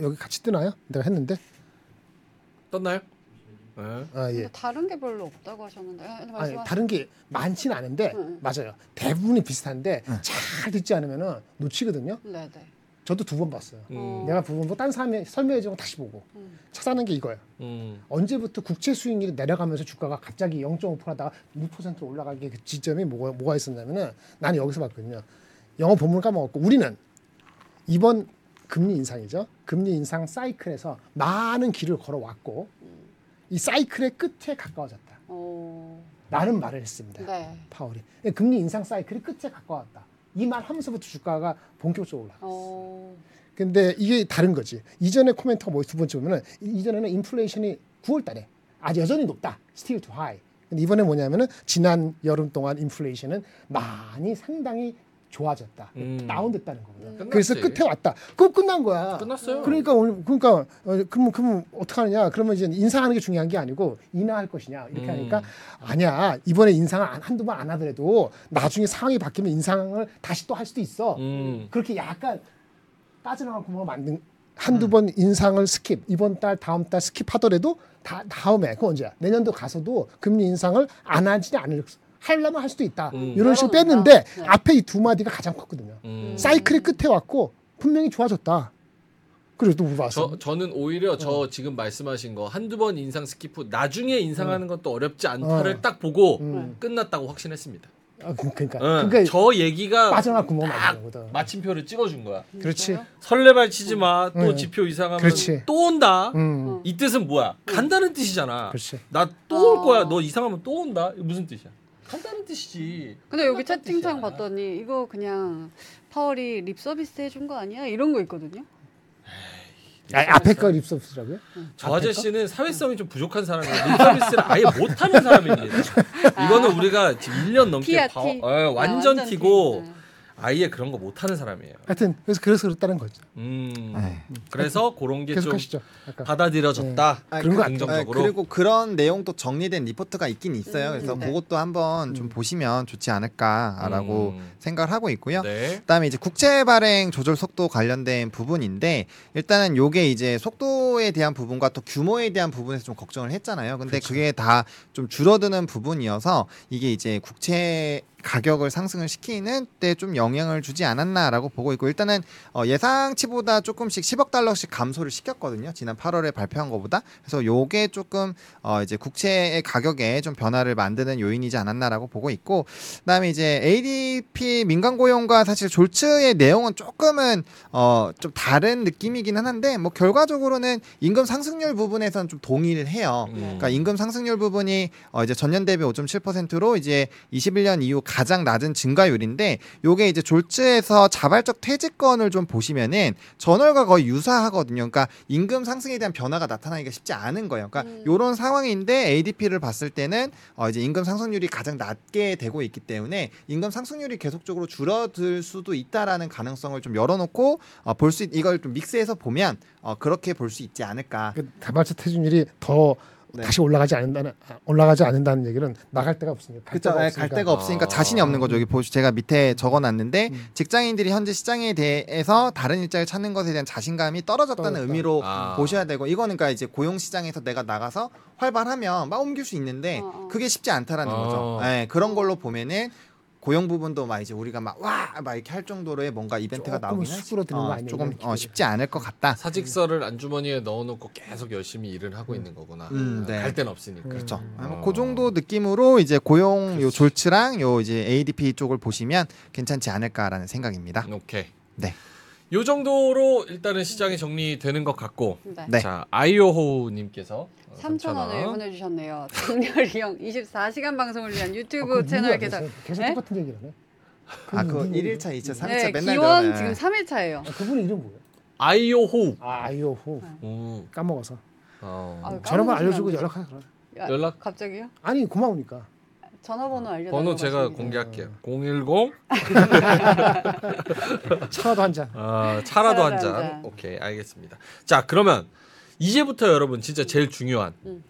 S3: 여기 같이 뜨나요? 내가 했는데
S1: 떴나요? 네.
S3: 아 예.
S2: 다른 게 별로 없다고 하셨는데. 아,
S3: 아니 다른 게 많지는 않은데
S2: 응.
S3: 맞아요. 대부분이 비슷한데
S4: 응.
S3: 잘 듣지 않으면은 놓치거든요.
S2: 네네.
S3: 저도 두 번 봤어요.
S1: 음.
S3: 내가 부분 보고 딴 사람이 설명해주고 다시 보고
S2: 음.
S3: 찾아낸 게 이거예요.
S1: 음.
S3: 언제부터 국채 수익률이 내려가면서 주가가 갑자기 0.5%하다가 6%로 올라가게 그 지점이 뭐가, 뭐가 있었냐면은 나는 여기서 봤거든요. 영어 본문을 까먹었고 우리는 이번 금리 인상이죠. 금리 인상 사이클에서 많은 길을 걸어왔고 이 사이클의 끝에 가까워졌다.
S2: 어.
S3: 라는 말을 했습니다.
S2: 네.
S3: 파월이 금리 인상 사이클이 끝에 가까웠다. 이 말 하면서부터 주가가 본격적으로 올라.
S2: 어.
S3: 근데 이게 다른 거지. 이전에 코멘트가 뭐두 번째 보면은 이- 이전에는 인플레이션이 9월 달에 아주 여전히 높다. still too high. 근데 이번에 뭐냐면은 지난 여름 동안 인플레이션은 많이 상당히 좋아졌다.
S1: 음.
S3: 다운됐다는 거거든.
S2: 끝났지.
S3: 그래서 끝에 왔다. 그거 끝난 거야.
S1: 끝났어요.
S3: 그러니까 오늘 그러니까 어, 그러면 그러면 어떻게 하느냐? 그러면 이제 인상하는 게 중요한 게 아니고 인하할 것이냐 이렇게
S1: 음.
S3: 하니까 아니야 이번에 인상을 안- 한두 번 안 하더라도 나중에 상황이 바뀌면 인상을 다시 또 할 수도 있어.
S1: 음.
S3: 그렇게 약간 빠져나갈 구멍을 만든 한두 번 인상을 skip 이번 달 다음 달 skip하더라도 다 다음에 그 언제야 내년도 가서도 금리 인상을 안 하지 않을 하려면 할 수도 있다
S1: 음.
S3: 이런 식으로. 뺐는데
S2: 네.
S3: 앞에 이 두 마디가 가장 컸거든요
S1: 음.
S3: 사이클의 끝에 왔고 분명히 좋아졌다 그래도 우리 봤어
S1: 저 저는 오히려 저 지금 말씀하신 거 한두 번 인상 skip 후 나중에 인상하는 것도 어렵지 않다를
S3: 어.
S1: 딱 보고
S3: 음.
S1: 끝났다고 확신했습니다.
S3: 아, 그- 그러니까
S1: 응.
S3: 그러니까
S1: 저 얘기가
S3: 거거든
S1: 마침표를 찍어준 거야.
S3: 그렇지
S2: 진짜요?
S1: 설레발 치지 마. 또
S3: 응.
S1: 지표 이상하면
S3: 그렇지.
S1: 또 온다. 음이 뜻은 뭐야? 간다는 뜻이잖아.
S3: 그렇지
S1: 나또올
S2: 어.
S1: 거야. 너 이상하면 또 온다. 무슨 뜻이야? 간다는 뜻이지.
S2: 근데 여기 채팅창
S1: 뜻이야.
S2: 봤더니 이거 그냥 파월이 립 서비스 해준 거 아니야? 이런 거 있거든요.
S3: 아, 앞에 거 립서비스라고요?
S1: 저 아저씨는 사회성이 좀 부족한 사람이에요. 립서비스를 아예 못하는 사람입니다. 이거는 우리가 지금 1년 넘게 봐,
S2: 티.
S1: 어,
S2: 아,
S1: 완전 티고
S2: 티. 네.
S1: 아예 그런 거 못하는 사람이에요.
S3: 하여튼 그래서 그래서 그렇다는 거죠.
S1: 음.
S4: 네.
S1: 그래서 그런 게 좀 받아들여졌다.
S4: 아,
S3: 그런 거
S4: 그-
S1: 긍정적으로.
S4: 아, 그리고 그런 내용도 정리된 리포트가 있긴 있어요.
S2: 음,
S4: 그래서
S2: 네.
S4: 그것도 한번 좀
S3: 음.
S4: 보시면 좋지 않을까라고
S1: 음.
S4: 생각을 하고 있고요.
S1: 네.
S4: 그다음에 이제 국제 발행 조절 속도 관련된 부분인데 일단은 요게 이제 속도에 대한 부분과 또 규모에 대한 부분에서 좀 걱정을 했잖아요. 근데
S3: 그렇죠.
S4: 그게 다 좀 줄어드는 부분이어서 이게 이제 국채 가격을 상승을 시키는 때 좀 영향을 주지 않았나라고 보고 있고 일단은 어 예상치보다 조금씩 10억 달러씩 감소를 시켰거든요. 지난 8월에 발표한 것보다. 그래서 요게 조금 어 이제 국채의 가격에 좀 변화를 만드는 요인이지 않았나라고 보고 있고 그다음에 이제 ADP 민간 고용과 사실 졸츠의 내용은 조금은 어 좀 다른 느낌이기는 한데 뭐 결과적으로는 임금 상승률 부분에서는 좀 동의를 해요.
S1: 음.
S4: 그러니까 임금 상승률 부분이 어 이제 전년 대비 5.7%로 이제 21년 이후 가장 낮은 증가율인데 요게 이제 졸츠에서 자발적 퇴직건을 좀 보시면은 전월과 거의 유사하거든요. 그러니까 임금 상승에 대한 변화가 나타나기가 쉽지 않은 거예요. 그러니까
S2: 음.
S4: 요런 상황인데 ADP를 봤을 때는 어 이제 임금 상승률이 가장 낮게 되고 있기 때문에 임금 상승률이 계속적으로 줄어들 수도 있다라는 가능성을 좀 열어놓고 어, 볼수 이걸 좀 믹스해서 보면 어, 그렇게 볼 수 있지 않을까.
S3: 그 다발적 퇴직률이 더
S4: 네.
S3: 다시 올라가지 않는다는 아, 올라가지 않는다는 얘기는 나갈 데가 없으니까. 갈
S4: 그쵸,
S3: 데가
S4: 예,
S3: 없으니까.
S4: 갈 데가 없으니까
S1: 아.
S4: 자신이 없는 거죠. 여기 보시 제가 밑에 적어놨는데
S3: 음.
S4: 직장인들이 현재 시장에 대해서 다른 일자리를 찾는 것에 대한 자신감이 떨어졌다는
S3: 떨어졌다.
S4: 의미로
S1: 아.
S4: 보셔야 되고 이거는 그러니까 이제 고용 시장에서 내가 나가서 활발하면 막 옮길 수 있는데
S2: 어, 어.
S4: 그게 쉽지 않다라는
S1: 어.
S4: 거죠. 예, 그런 걸로 보면은 고용 부분도 막 이제 우리가 막 와 막 이렇게 할 정도로의 뭔가 이벤트가 나오긴 할
S3: 수그러드는 거 아니에요,
S4: 조금
S3: 이렇게.
S4: 어, 쉽지 않을 것 같다.
S1: 사직서를 안주머니에 넣어놓고 계속 열심히 일을 하고 있는 거구나.
S4: 음, 네.
S1: 갈 데는 없으니까.
S4: 그렇죠.
S3: 음.
S4: 아,
S1: 어.
S4: 뭐그 정도 느낌으로 이제 고용 요 졸츠랑 요 이제 ADP 쪽을 보시면 괜찮지 않을까라는 생각입니다.
S1: 오케이.
S4: 네.
S1: 요 정도로 일단은 시장이 정리되는 것 같고.
S2: 네.
S4: 네.
S1: 자 아이오호님께서
S2: 3천 원을 보내주셨네요. 장렬이 형 24시간 방송을 위한
S3: 아,
S2: 유튜브
S3: 그
S2: 채널.
S3: 계속, 계속
S2: 네?
S3: 똑같은 얘기를 하네.
S4: 아, 그
S3: 누구-
S4: 1일차, 2차, 3일차
S2: 네,
S4: 맨날
S2: 기원
S4: 그러네.
S2: 지금 3일차예요.
S3: 아, 그분 이름 뭐예요?
S1: 아이오호.
S3: 아 아이오호
S1: 음,
S3: 까먹어서
S1: 어.
S2: 아,
S3: 전화번 알려주고. 연락하자. 그래.
S2: 야,
S1: 연락-
S2: 갑자기요?
S3: 아니 고마우니까.
S2: 전화번호 알려달라고
S1: 번호 제가. 공개할게요. 010
S3: 차라도 한 잔.
S1: 아, 차라도 한
S2: 차라도 한
S1: 잔.
S2: 잔.
S1: 오케이, 알겠습니다. 자, 그러면 이제부터 여러분 진짜 제일 중요한
S2: 음.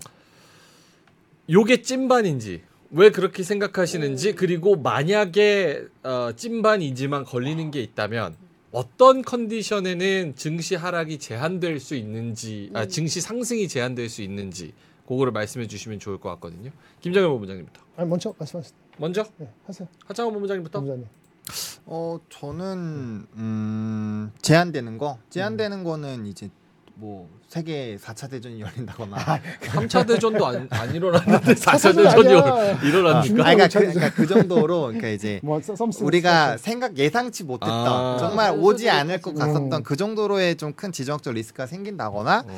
S1: 요게 찐반인지 왜 그렇게 생각하시는지
S2: 음.
S1: 그리고 만약에 어, 찐반이지만 걸리는 게 있다면 어떤 컨디션에는 증시 하락이 제한될 수 있는지 아,
S2: 음.
S1: 증시 상승이 제한될 수 있는지 그거를 말씀해 주시면 좋을 것 같거든요. 김정현 본부장님부터.
S3: 아니 먼저 말씀하세요.
S1: 먼저
S3: 네, 하세요.
S1: 하창원 본부장님부터.
S3: 본부장님.
S4: 어, 저는 음, 제한되는 거. 제한되는 거는 이제 뭐 세계 4차 대전이 열린다거나. 아,
S1: 3차 대전도 안, 안 일어났는데 4차
S3: 대전
S1: 대전이
S3: 아니야.
S1: 일어납니까?
S4: 그러니까,
S3: 저-
S4: 그, 그러니까 그 정도로 그러니까 이제
S3: 뭐
S4: 우리가 생각 예상치 못했던
S1: 아.
S4: 정말
S2: 그럴
S4: 오지
S2: 수도
S4: 않을 것. 같았던
S3: 음.
S4: 그 정도로의 좀 큰 지정학적 리스크가 생긴다거나
S1: 어.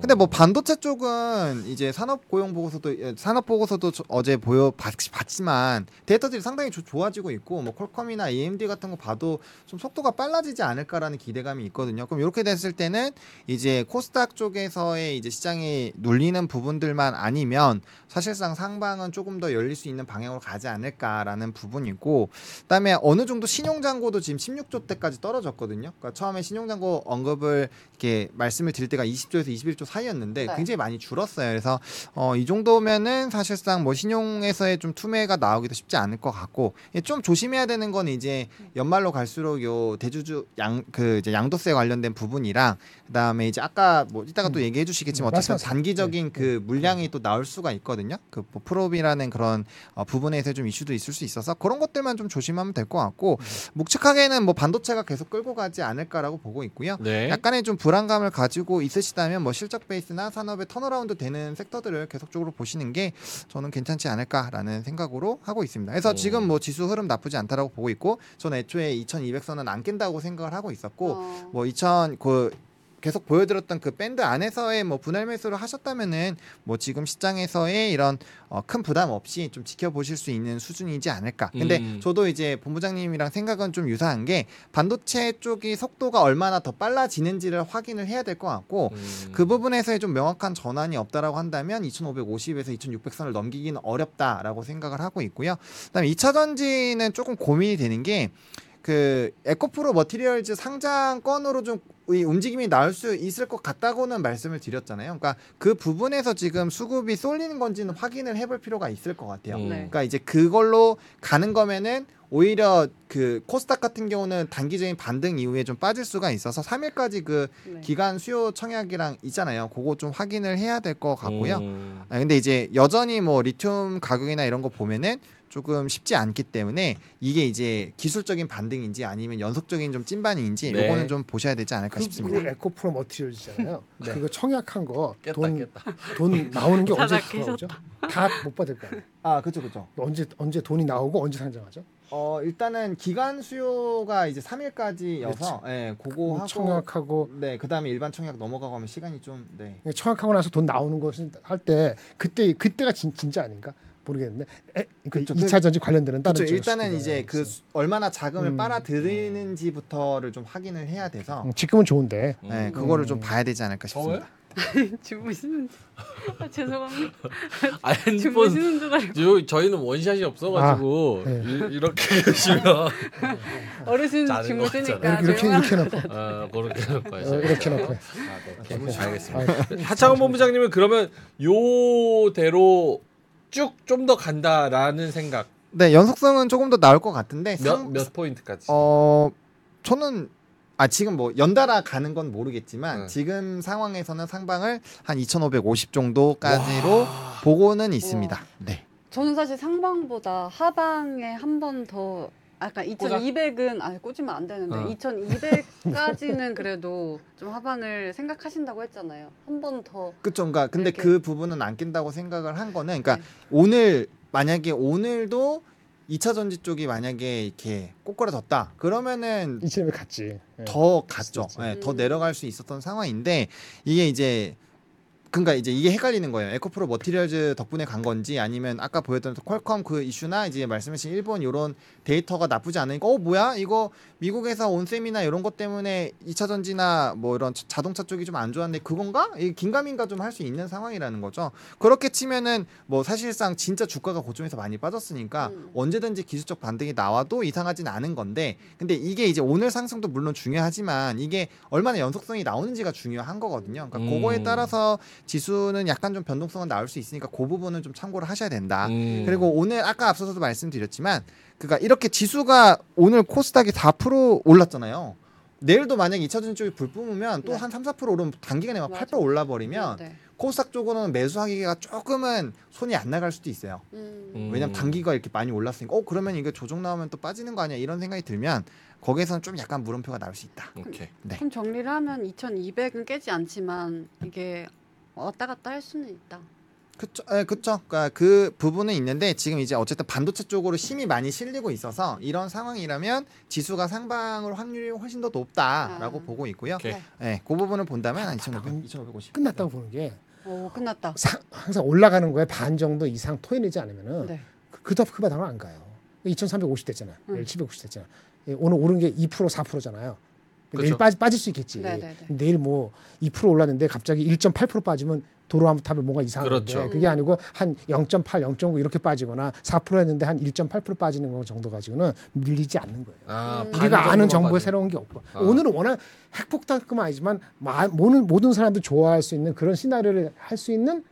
S4: 근데 뭐 반도체 쪽은 이제 산업 고용 보고서도 예, 산업 보고서도 저- 어제 보여 봤, 봤지만 데이터들이 상당히 조- 좋아지고 있고 뭐 퀄컴이나 AMD 같은 거 봐도 좀 속도가 빨라지지 않을까라는 기대감이 있거든요. 그럼 이렇게 됐을 때는 이제 코스닥 쪽에서의 이제 시장이 눌리는 부분들만 아니면 사실상 상방은 조금 더 열릴 수 있는 방향으로 가지 않을까라는 부분이고 그다음에 어느 정도 신용잔고도 지금 16조 대까지 떨어졌거든요. 그러니까 처음에 신용잔고 언급을 이렇게 말씀을 드릴 때가 20조에서 21조 사이였는데
S2: 네.
S4: 굉장히 많이 줄었어요. 그래서 어, 이 정도면은 사실상 뭐 신용에서의 좀 투매가 나오기도 쉽지 않을 것 같고 예, 좀 조심해야 되는 건 이제 연말로 갈수록 요 대주주 양 그 이제 양도세 관련된 부분이랑 그다음에 이제 아까 뭐 이따가 또
S3: 음.
S4: 얘기해 주시겠지만
S3: 음,
S4: 어쨌든. 단기적인
S3: 네,
S4: 그 물량이 또 나올 수가 있거든요. 그 뭐 프로비라는 그런 어, 부분에서 좀 이슈도 있을 수 있어서 그런 것들만 좀 조심하면 될 것 같고 묵직하게는 뭐 반도체가 계속 끌고 가지 않을까라고 보고 있고요.
S1: 네.
S4: 약간의 좀 불안감을 가지고 있으시다면 뭐 실적 베이스나 산업의 turnaround 되는 섹터들을 계속적으로 보시는 게 저는 괜찮지 않을까라는 생각으로 하고 있습니다. 그래서
S1: 오.
S4: 지금 뭐 지수 흐름 나쁘지 않다라고 보고 있고 저는 애초에 2200선은 안 깬다고 생각을 하고 있었고
S2: 어.
S4: 뭐2000그 계속 보여드렸던 그 밴드 안에서의 뭐 분할 매수를 하셨다면은 뭐 지금 시장에서의 이런 어, 큰 부담 없이 좀 지켜보실 수 있는 수준이지 않을까. 근데
S1: 음.
S4: 저도 이제 본부장님이랑 생각은 좀 유사한 게 반도체 쪽이 속도가 얼마나 더 빨라지는지를 확인을 해야 될 것 같고
S1: 음.
S4: 그 부분에서의 좀 명확한 전환이 없다라고 한다면 2,550에서 2,600선을 넘기기는 어렵다라고 생각을 하고 있고요. 그다음에 2차 전지는 조금 고민이 되는 게 그 에코프로 머티리얼즈 상장건으로 좀이 움직임이 나올 수 있을 것 같다고는 말씀을 드렸잖아요. 그러니까 그 부분에서 지금 수급이 쏠리는 건지는 확인을 해볼 필요가 있을 것 같아요.
S1: 음.
S2: 네.
S4: 그러니까 이제 그걸로 가는 거면은 오히려 그 코스닥 같은 경우는 단기적인 반등 이후에 좀 빠질 수가 있어서 3일까지 그
S2: 네.
S4: 기간 수요 청약이랑 있잖아요. 그거 좀 확인을 해야 될 것 같고요.
S1: 음.
S4: 아, 근데 이제 여전히 뭐 리튬 가격이나 이런 거 보면은 조금 쉽지 않기 때문에 이게 이제 기술적인 반등인지 아니면 연속적인 좀 찐반인지
S1: 네.
S4: 요거는 좀 보셔야 되지 않을까
S3: 그,
S4: 싶습니다.
S3: 그 에코프로 머티리얼이잖아요.
S1: 네.
S3: 그거 청약한 거 돈. 돈 나오는 게 언제 들어오죠? 다 못 받을 거예요.
S4: 아, 그렇죠, 그렇죠.
S3: 언제 언제 돈이 나오고 언제 상장하죠?
S4: 어, 일단은 기간 수요가 이제 3일까지여서 예, 그거 하고
S3: 청약하고
S4: 네, 그다음에 일반 청약 넘어가고 하면 시간이 좀 네.
S3: 청약하고 나서 돈 나오는 것을 할 때 그때 그때가 진, 진짜 아닌가 모르겠는데 에, 그
S4: 그렇죠.
S3: 2차 전지 관련되는 다른
S4: 그렇죠.
S3: 쪽
S4: 일단은 이제 그. 수- 얼마나 자금을
S3: 음.
S4: 빨아들이는지부터를 좀 확인을 해야 돼서
S3: 음, 지금은 좋은데
S4: 네,
S1: 음.
S4: 그거를 좀 봐야 되지 않을까 싶습니다.
S2: 주무시는 줄. 아, 죄송합니다.
S1: 아,
S2: 주무시는 줄 알고
S1: 저, 저희는 원샷이 없어가지고
S3: 아, 네.
S1: 이, 이렇게 해주시면
S2: 어르신 주무시니까
S3: 이렇게 이렇게 놓고
S1: 어, 그렇게 놓고
S3: 어. 이렇게 놓고
S1: 아, 네.
S3: 아,
S1: 알겠습니다. 하창원 본부장님은 그러면 요대로 쭉 좀 더 간다라는 생각
S4: 네, 연속성은 조금 더 나올 것 같은데
S1: 몇,
S4: 상-
S1: 몇 포인트까지?
S4: 어 저는 아 지금 뭐 연달아 가는 건 모르겠지만
S1: 네.
S4: 지금 상황에서는 상방을 한 2,550 정도까지로 보고는 있습니다. 네.
S2: 저는 사실 상방보다 하방에 한 번 더 아까 2200은 아니 꽂으면 안 되는데
S1: 어.
S2: 2200까지는 그래도 좀 하방을 생각하신다고 했잖아요. 한 번 더.
S4: 그쵸. 그러니까 근데
S2: 이렇게.
S4: 그 부분은 안 낀다고 생각을 한 거는 그러니까
S2: 네.
S4: 오늘 만약에 오늘도 2차 전지 쪽이 만약에 이렇게 꼬꾸라졌다 그러면은
S3: 이치님이 갔지. 예.
S4: 더 갔죠. 예, 더
S2: 음.
S4: 내려갈 수 있었던 상황인데 이게 이제 그러니까 이제 이게 헷갈리는 거예요. 에코프로 머티리얼즈 덕분에 간 건지 아니면 아까 보였던 퀄컴 그 이슈나 이제 말씀하신 일본 이런 데이터가 나쁘지 않으니까 어 뭐야 이거 미국에서 온셈이나 이런 것 때문에 2차 전지나 뭐 이런 자- 자동차 쪽이 좀 안 좋았는데 그건가? 이 긴가민가 좀 할 수 있는 상황이라는 거죠. 그렇게 치면은 뭐 사실상 진짜 주가가 고점에서 많이 빠졌으니까
S2: 음.
S4: 언제든지 기술적 반등이 나와도 이상하진 않은 건데 근데 이게 이제 오늘 상승도 물론 중요하지만 이게 얼마나 연속성이 나오는지가 중요한 거거든요. 그러니까
S1: 음.
S4: 그거에 따라서 지수는 약간 좀 변동성은 나올 수 있으니까 그 부분은 좀 참고를 하셔야 된다.
S1: 음.
S4: 그리고 오늘 아까 앞서서도 말씀드렸지만 그러니까 이렇게 지수가 오늘 코스닥이 4% 올랐잖아요. 내일도 만약에 2차 전지 쪽이 불 뿜으면 또
S2: 네.
S4: 한 3, 4% 오르면 단기간에 막
S2: 맞아.
S4: 8% 올라 버리면
S2: 네.
S4: 코스닥 쪽으로는 매수하기가 조금은 손이 안 나갈 수도 있어요.
S2: 음.
S1: 음.
S4: 왜냐면 단기가 이렇게 많이 올랐으니까 어 그러면 이게 조정 나오면 또 빠지는 거 아니야 이런 생각이 들면 거기에서는 좀 약간 물음표가 나올 수 있다.
S1: 오케이.
S4: 네.
S2: 그럼 정리를 하면 2200은 깨지 않지만 이게 왔다 갔다 할 수는 있다.
S4: 그쵸, 예, 그쵸. 그러니까 그 부분은 있는데 지금 이제 어쨌든 반도체 쪽으로 힘이 많이 실리고 있어서 이런 상황이라면 지수가 상방을 확률이 훨씬 더 높다라고
S2: 아.
S4: 보고 있고요.
S1: 오케이.
S2: 네.
S4: 예, 그 부분을 본다면 한 2,500, 2,550.
S3: 끝났다고 보는 게
S2: 오 끝났다.
S3: 사- 항상 올라가는 거에 반 정도 이상 토해내지 않으면은
S2: 네.
S3: 그더 그 바닥은 안 가요. 2,350 됐잖아.
S2: 음.
S3: 내일 750 됐잖아. 예, 오늘 오른 게 2% 4%잖아요. 내일
S1: 그렇죠.
S3: 빠지, 빠질 수 있겠지.
S2: 네네네.
S3: 내일 뭐 2% 올랐는데 갑자기 1.8% 빠지면 도로하면 뭔가 이상한데
S1: 그렇죠.
S3: 그게 아니고 한 0.8, 0.9 이렇게 빠지거나 4% 했는데 한 1.8% 빠지는 거 정도 가지고는 밀리지 않는 거예요.
S1: 아,
S2: 음.
S1: 반
S3: 우리가 아는 정보에
S1: 빠지네.
S3: 새로운 게 없고
S1: 아.
S3: 오늘은 워낙 핵폭탄급은 아니지만 마- 모든 모든 사람들 좋아할 수 있는 그런 시나리오를 할 수 있는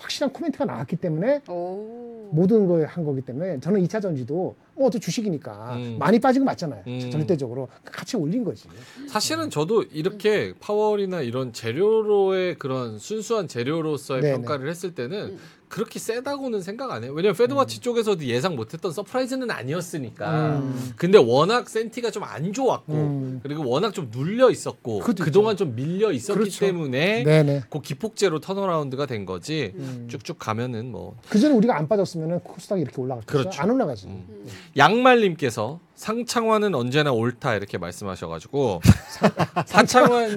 S3: 확실한 코멘트가 나왔기 때문에
S2: 오.
S3: 모든 걸 한 거기 때문에 저는 2차 전지도 뭐 어떤 주식이니까
S1: 음.
S3: 많이 빠진 거 맞잖아요.
S1: 음.
S3: 절대적으로 같이 올린 거지.
S1: 사실은 저도 이렇게 파월이나 이런 재료로의 그런 순수한 재료로서의
S3: 네네.
S1: 평가를 했을 때는
S2: 음.
S1: 그렇게 세다고는 생각 안 해요. 왜냐면 FedWatch 쪽에서도 예상 못했던 surprise는 아니었으니까.
S3: 음.
S1: 근데 워낙 센티가 좀 안 좋았고
S3: 음.
S1: 그리고 워낙 좀 눌려 있었고 그동안 좀 밀려 있었기
S3: 그렇죠.
S1: 때문에
S3: 네네.
S1: 그 기폭제로 turnaround가 된 거지.
S3: 음.
S1: 쭉쭉 가면은 뭐
S3: 그 전에 우리가 안 빠졌으면 코스닥이 이렇게 올라갔겠어요?
S1: 그렇죠.
S3: 안 올라가지.
S1: 음.
S2: 음.
S1: 양말님께서 상창환은 언제나 옳다 이렇게 말씀하셔가지고 상창환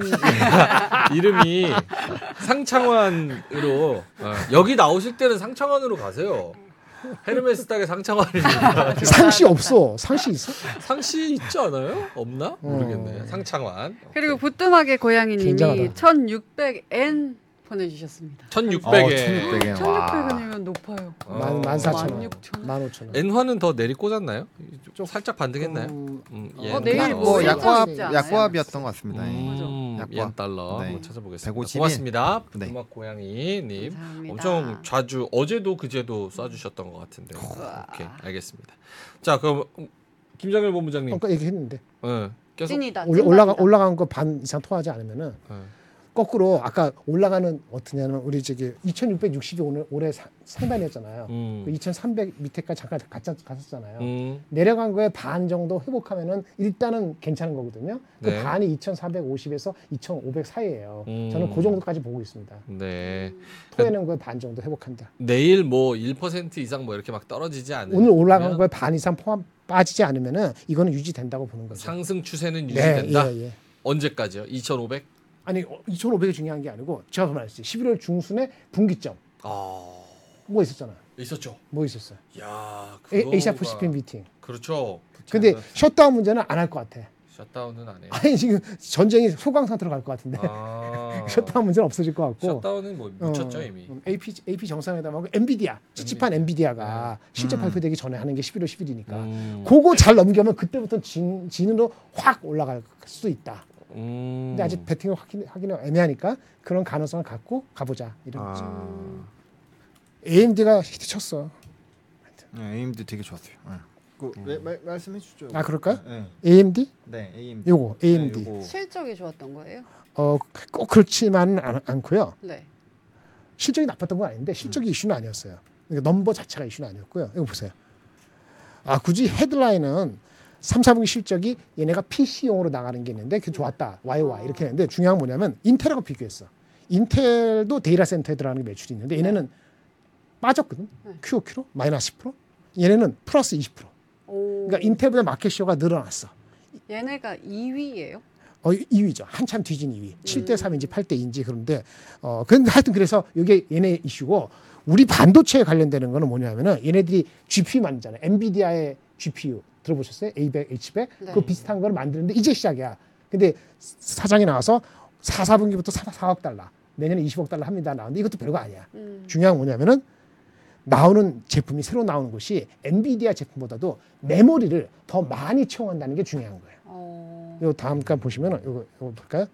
S1: 이름이 상창환으로 어, 여기 나오실 때는 상창환으로 가세요. 헤르메스 닭의 상창환입니다.
S3: 상시 없어. 상시 있어?
S1: 상시 있지 않아요? 없나? 모르겠네.
S3: 어.
S1: 상창환.
S2: 그리고 부뚜막의 고양이님이
S3: 굉장하다.
S2: 1600N 보내주셨습니다.
S1: 1,600에.
S4: 1600엔.
S2: 1,600원이면 높아요.
S1: 어.
S3: 만, 만 사천 원,
S2: 16,000원.
S3: 만 오천 원.
S1: 엔화는 더 내리 꽂았나요? 좀
S3: 좀-
S1: 살짝 반등했나요?
S3: 음,
S1: 음,
S2: 어, 내일
S1: 달러.
S4: 뭐뭐
S2: 않아요?
S4: 약과합이었던 것 같습니다. 예.
S1: 음,
S4: 약과.
S1: 옌 달러
S4: 네.
S1: 한번 찾아보겠습니다.
S4: 151.
S1: 고맙습니다.
S4: 네.
S1: 음악 고양이님. 엄청 자주 어제도 그제도 쏴주셨던 것 같은데.
S2: 우와.
S1: 오케이 알겠습니다. 자 그럼 음, 김정일 본부장님.
S3: 아까 얘기했는데
S1: 어, 계속.
S2: 찐이다.
S3: 올라, 올라가. 올라간 거 반 이상 토하지 않으면은
S1: 어.
S3: 거꾸로 아까 올라가는 어떠냐면 우리 저기 2,660이 오늘 올해 사- 상단이었잖아요.
S1: 음.
S3: 그2,300 밑에까지 잠깐 갔, 갔었잖아요.
S1: 음.
S3: 내려간 거에 반 정도 회복하면은 일단은 괜찮은 거거든요. 그
S1: 네.
S3: 반이 2,450에서 2,500 사이예요.
S1: 음.
S3: 저는 그 정도까지 보고 있습니다.
S1: 네.
S3: 토에는 그 반 정도 회복한다.
S1: 내일 뭐 1% 이상 뭐 이렇게 막 떨어지지 않으면
S3: 오늘 올라간 거에 반 이상 포함 빠지지 않으면은 이거는 유지된다고 보는 거죠.
S1: 상승 추세는
S3: 네,
S1: 유지된다.
S3: 예, 예.
S1: 언제까지요? 2,500?
S3: 아니 2,500이 중요한 게 아니고 제가 말했어요. 11월 중순에 분기점
S1: 아
S3: 뭐 있었잖아요.
S1: 있었죠.
S3: 뭐 있었어요?
S1: 야,
S3: 에,
S1: 그거가-
S3: Asia Pacific meeting.
S1: 그렇죠.
S3: 근데 셧다운 문제는 안 할 것 같아.
S1: shutdown은 안 해요.
S3: 아니 지금 전쟁이 소강 상태로 갈 것 같은데
S1: 아.
S3: 셧다운 문제는 없어질 것 같고.
S1: shutdown은 뭐 묻혔죠
S3: 어,
S1: 이미.
S3: 음, AP AP 정상회담하고 엔비디아 찝찝한 엔비디아가 실제 발표되기 전에 하는 게 11월 10일이니까
S1: 음.
S3: 그거 잘 넘기면 그때부터 진, 진으로 확 올라갈 수도 있다.
S1: 음.
S3: 근데 아직 배팅을 확인, 하기는 애매하니까 그런 가능성을 갖고 가보자 이런 거죠.
S4: 아,
S3: AMD가 히트 쳤어.
S4: 네, AMD 되게 좋았어요. 네. 그, 왜, 말, 말씀해 주죠.
S3: 아 그럴까요?
S4: 네,
S3: AMD?
S4: 네, AMD.
S3: 요거 AMD.
S4: 네, 요거.
S2: 실적이 좋았던 거예요?
S3: 어꼭 그렇지만은 않, 않고요.
S2: 네.
S3: 실적이 나빴던 건 아닌데 실적이 이슈는 아니었어요. 그러니까 넘버 자체가 이슈는 아니었고요. 이거 보세요. 아 굳이 헤드라인은 3, 4분기 실적이 얘네가 PC용으로 나가는 게 있는데 그게 좋았다. YoY 이렇게 했는데 중요한 건 뭐냐면 인텔하고 비교했어. 인텔도 데이터 센터에 들어가는 게 매출이 있는데 얘네는 빠졌거든.
S2: 네.
S3: QOQ로 마이너스 10%. 얘네는 플러스 20%.
S2: 오.
S3: 그러니까 인텔보다 마켓쇼가 늘어났어.
S2: 얘네가 2위예요?
S3: 어 2위죠. 한참 뒤진 2위. 7대 3인지 8대 2인지 그런데 어 근데 하여튼 그래서 이게 얘네 이슈고 우리 반도체에 관련되는 거는 뭐냐면은 얘네들이 GPU 만들잖아요. 엔비디아의 GPU 들어보셨어요? A100, H100?
S2: 네.
S3: 그 비슷한 걸 만드는데 이제 시작이야. 근데 사장이 나와서 4, 4분기부터 4, 4억 달러. 내년에 20억 달러 합니다. 나오는데 이것도 별거 아니야.
S2: 음.
S3: 중요한 건 뭐냐면은 나오는 제품이 새로 나오는 것이 엔비디아 제품보다도 메모리를 더 많이 채용한다는 게 중요한 거예요.
S2: 어.
S3: 요 다음 간 보시면은 요거 요거 볼까요?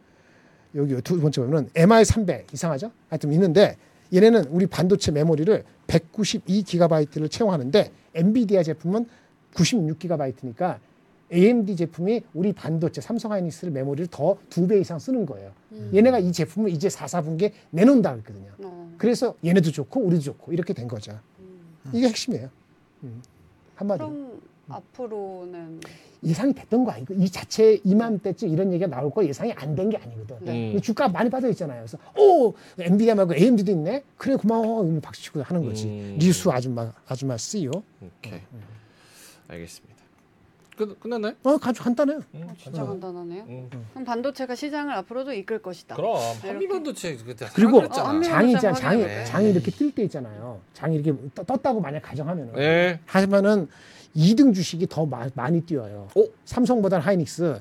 S3: 여기 두 번째 보면은 MI 300 이상하죠? 하여튼 있는데 얘네는 우리 반도체 메모리를 192기가바이트를 채용하는데 엔비디아 제품은 96기가바이트니까 AMD 제품이 우리 반도체 삼성 하이닉스 메모리를 더 두 배 이상 쓰는 거예요.
S2: 음.
S3: 얘네가 이 제품을 이제 4, 4분기에 내놓는다 그랬거든요.
S2: 어.
S3: 그래서 얘네도 좋고 우리도 좋고 이렇게 된 거죠.
S2: 음.
S3: 이게 핵심이에요. 음. 한마디로.
S2: 그럼 앞으로는
S3: 예상이 됐던 거 아니고 이 자체 이맘때쯤 이런 얘기가 나올 거 예상이 안 된 게 아니거든.
S2: 네.
S1: 음.
S3: 주가 많이 빠져 있잖아요. 그래서 오 엔비디아 말고 AMD도 있네. 그래 고마워. 이러면 박수 치고 하는 거지.
S1: 음.
S3: 리수 아줌마 아줌마 CEO.
S1: 오케이. 알겠습니다. 끝 끝났나요?
S3: 어 아주 간단해요.
S1: 음,
S2: 어, 진짜 간단하네요.
S1: 음.
S2: 그럼 반도체가 시장을 앞으로도 이끌 것이다.
S1: 그럼
S2: 이렇게.
S1: 한미 반도체 그때
S3: 그리고
S2: 어, 한미-
S3: 장이 있잖아. 장이
S1: 해볼까요?
S3: 장이 이렇게 뜰 때 있잖아요. 장이 이렇게 떠- 떴다고 만약 가정하면은
S1: 네.
S3: 하지만은 2등 주식이 더 마- 많이 뛰어요.
S1: 오.
S3: 삼성보다는 하이닉스.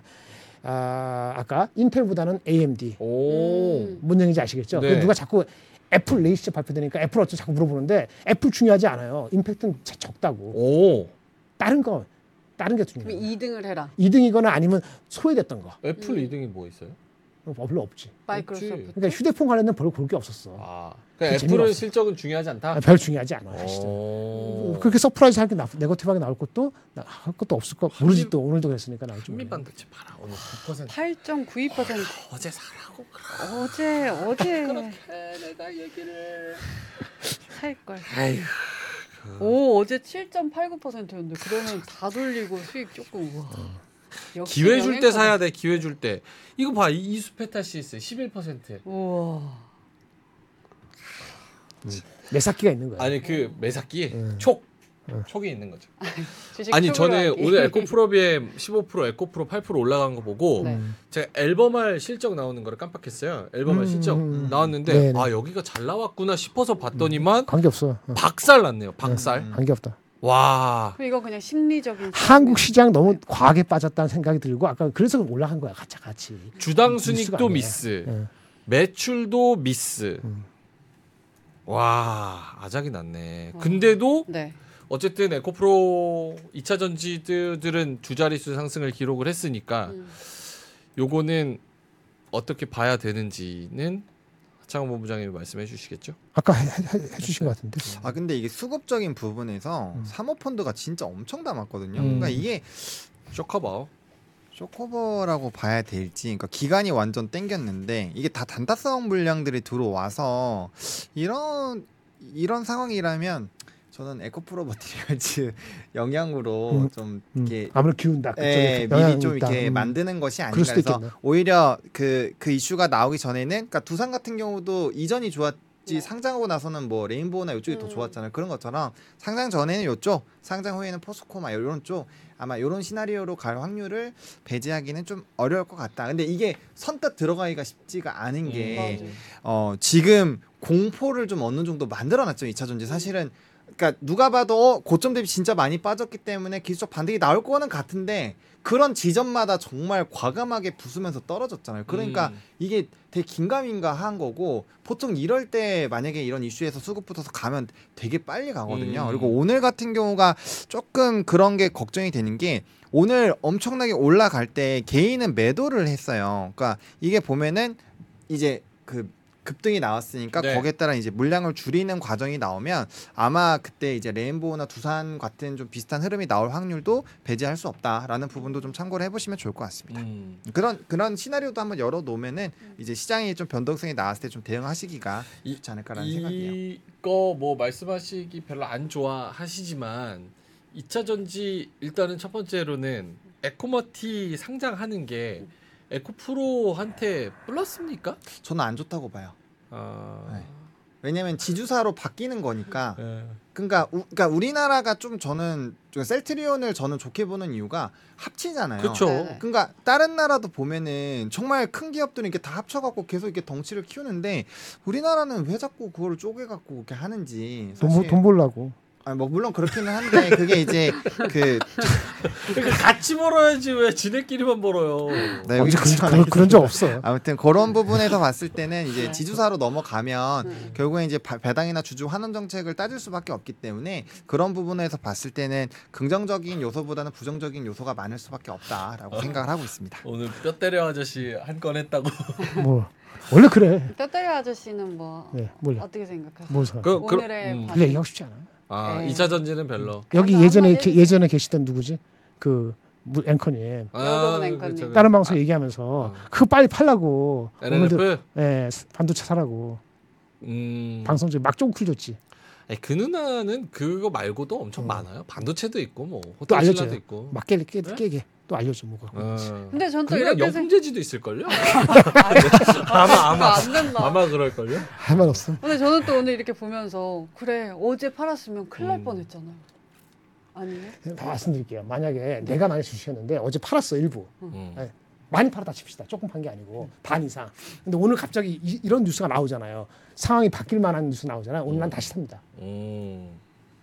S3: 아, 아까 인텔보다는 AMD.
S1: 오.
S2: 음.
S3: 뭔 얘기인지 아시겠죠?
S1: 네.
S3: 누가 자꾸 애플 레이스 발표되니까 애플 어쩌고 자꾸 물어보는데 애플 중요하지 않아요. 임팩트는 자- 적다고.
S1: 오.
S3: 다른 거 다른 게
S2: 그럼
S3: 중요해요.
S2: 2등을 해라.
S3: 2등이거나 아니면 소외됐던 거
S1: 애플
S2: 음.
S1: 2등이 뭐 있어요?
S3: 어, 별로 없지.
S2: 마이크로소프트.
S3: 그러니까 휴대폰 관련된 별로 볼 게 없었어.
S1: 아. 그러니까
S3: 그
S1: 애플은
S3: 없어.
S1: 실적은 중요하지 않다.
S3: 아, 별 중요하지 않아. 사실은.
S1: 오.
S3: 그렇게 surprise 할게 negative하게 나올 것도 나- 할 것도 없을 거 모르지 또 오늘도 그랬으니까 나올지 모르겠네.
S1: 한미반도체 봐라. 오늘 9%
S2: 8.92%.
S1: 어제 사라고
S2: 어제 어제
S1: 그렇게 내가 얘기를.
S2: 살 걸.
S1: 아휴.
S2: 오 어제 7.89%였는데 그러면 다 돌리고 수익 조금 우와.
S1: 기회 줄 때. 사야 돼. 기회 줄 때. 이거 봐. 이 이수페타시스 11%.
S2: 우와.
S3: 매사기가 있는 거야.
S1: 아니 그 매사기
S3: 음.
S1: 촉.
S3: 음.
S1: 촉이 있는 거죠. 아니 저는
S2: 하기.
S1: 오늘 에코프로비엠 15% 에코프로 8% 올라간 거 보고
S2: 네.
S3: 음.
S1: 제가 앨범할 실적 나오는 거를 깜빡했어요. 앨범할
S3: 음,
S1: 실적
S3: 음.
S1: 나왔는데
S3: 네네.
S1: 아 여기가 잘 나왔구나 싶어서 봤더니만
S3: 관계 없어. 어.
S1: 박살 났네요. 박살.
S4: 음.
S3: 관계 없다.
S1: 와.
S2: 이거 그냥 심리적인
S3: 한국 시장 너무 과하게 빠졌다는 생각이 들고 아까 그래서 올라간 거야. 같이 같이.
S1: 주당
S3: 뉴스가
S1: 순익도. 미스.
S3: 예.
S1: 매출도 미스.
S3: 음.
S1: 와 아작이 났네.
S2: 와.
S1: 근데도
S2: 네.
S1: 어쨌든 에코프로 2차 전지들은 두 자릿수 상승을 기록을 했으니까
S2: 음.
S1: 요거는 어떻게 봐야 되는지는 하창원 본부장님이 말씀해 주시겠죠?
S3: 아까 해, 해, 해 주신 것 같은데.
S4: 아 근데 이게 수급적인 부분에서
S3: 음.
S4: 사모펀드가 진짜 엄청 담았거든요.
S3: 음.
S4: 그러니까 이게
S1: 쇼커버.
S4: 쇼커버라고 봐야 될지, 그러니까 기간이 완전 땡겼는데 이게 다 단타성 물량들이 들어와서 이런 이런 상황이라면 저는 에코프로 머티리얼즈 영향으로
S3: 음.
S4: 좀
S3: 음.
S4: 이렇게
S3: 아무래도 기운다.
S4: 예, 미리 좀
S3: 있다.
S4: 이렇게
S3: 음.
S4: 만드는 것이 아닌가
S3: 수도
S4: 해서
S3: 있겠네.
S4: 오히려 그그 이슈가 나오기 전에는 그러니까 두산 같은 경우도 이전이 좋았지
S2: 네.
S4: 상장하고 나서는 뭐 레인보우나 이쪽이 더
S2: 음.
S4: 좋았잖아요. 그런 것처럼 상장 전에는 이쪽, 상장 후에는 포스코마 이런 쪽 아마 이런 시나리오로 갈 확률을 배제하기는 좀 어려울 것 같다. 근데 이게 선뜻 들어가기가 쉽지가 않은 게. 어, 지금 공포를 좀 어느 정도 만들어놨죠. 2차 전지 사실은 그러니까 누가 봐도 어, 고점 대비 진짜 많이 빠졌기 때문에 기술적 반등이 나올 거는 같은데 그런 지점마다 정말 과감하게 부수면서 떨어졌잖아요. 그러니까
S1: 음.
S4: 이게 되게 긴가민가 한 거고 보통 이럴 때 만약에 이런 이슈에서 수급 붙어서 가면 되게 빨리 가거든요.
S1: 음.
S4: 그리고 오늘 같은 경우가 조금 그런 게 걱정이 되는 게 오늘 엄청나게 올라갈 때 개인은 매도를 했어요. 그러니까 이게 보면은 이제 그 급등이 나왔으니까
S1: 네.
S4: 거기에 따라 이제 물량을 줄이는 과정이 나오면 아마 그때 이제 레인보우나 두산 같은 좀 비슷한 흐름이 나올 확률도 배제할 수 없다라는 부분도 좀 참고를 해보시면 좋을 것 같습니다.
S1: 음.
S4: 그런 그런 시나리오도 한번 열어 놓으면은 이제 시장이 좀 변동성이 나왔을 때 좀 대응하시기가
S1: 이-
S4: 좋지 않을까라는 생각이에요.
S1: 이거 뭐 말씀하시기 별로 안 좋아하시지만 2차 전지 일단은 첫 번째로는 에코머티 상장하는 게 에코프로한테 플러스입니까?
S4: 저는 안 좋다고 봐요.
S1: 아,
S4: 네. 왜냐면 지주사로 바뀌는 거니까.
S1: 예.
S4: 그러니까, 우, 그러니까 우리나라가 좀 저는 좀 셀트리온을 저는 좋게 보는 이유가 합치잖아요.
S1: 그렇죠.
S2: 네.
S4: 그러니까 다른 나라도 보면은 정말 큰 기업들은 이렇게 다 합쳐갖고 계속 이렇게 덩치를 키우는데 우리나라는 왜 자꾸 그걸 쪼개갖고 이렇게 하는지
S3: 돈, 돈 벌라고.
S4: 아니 뭐 물론 그렇기는 한데 그게 이제 그
S1: 그러니까 같이 벌어야지 왜 지네끼리만 벌어요.
S4: 네, 여기
S3: 그런, 그런, 그런 적 없어.
S4: 아무튼 그런 부분에서 봤을 때는 이제
S2: 네.
S4: 지주사로 넘어가면
S2: 음.
S4: 결국에 이제 바- 배당이나 주주 환원 정책을 따질 수밖에 없기 때문에 그런 부분에서 봤을 때는 긍정적인 요소보다는 부정적인 요소가 많을 수밖에 없다라고
S1: 어.
S4: 생각을 하고 있습니다.
S1: 오늘 뼈 때려 아저씨 한 건 했다고.
S3: 뭐 원래 그래.
S2: 뼈 때려 아저씨는 뭐
S3: 네, 몰라.
S2: 어떻게 생각하세요?
S1: 그, 그,
S2: 오늘의
S1: 음.
S2: 반-
S3: 그 얘기하고 싶지 않아.
S1: 아,
S2: 네.
S1: 2차 전지는 별로.
S3: 여기
S2: 한번
S3: 예전에
S2: 해주세요.
S3: 게- 예전에 계시던 누구지? 그 무- 앵커님.
S2: 여러분 앵커님.
S1: 그렇죠.
S3: 다른 방송 얘기하면서
S1: 어.
S3: 그거 빨리 팔라고. 오늘도
S1: NLF.
S3: 예, 반도체 사라고.
S1: 음.
S3: 방송 중에 막 쪼클 줬지.
S1: 아니, 그 누나는 그거 말고도 엄청
S3: 음.
S1: 많아요. 반도체도 있고
S3: 뭐또
S1: 호텔
S3: 알려줘요.
S1: 신라도 있고.
S3: 막 깨게 깨,
S1: 네?
S3: 깨게 또 알려줘 뭐가.
S1: 어.
S2: 근데 전 또 이렇게 생각
S1: 영풍재지도 있을걸요? 아마 아마
S2: 안 된다.
S1: 아마 그럴걸요?
S3: 할 말 없어.
S2: 근데 저는 또 오늘 이렇게 보면서 그래 어제 팔았으면 큰일 날
S1: 음.
S2: 뻔했잖아요. 아니에요?
S3: 말씀드릴게요. 만약에 내가 많이 주시었는데 어제 팔았어 일부.
S1: 음.
S3: 네. 많이 팔았다 칩시다. 조금 판 게 아니고 반 이상. 근데 오늘 갑자기 이, 런 뉴스가 나오잖아요. 상황이 바뀔 만한 뉴스 나오잖아요. 오늘 난 다시 삽니다.
S1: 음.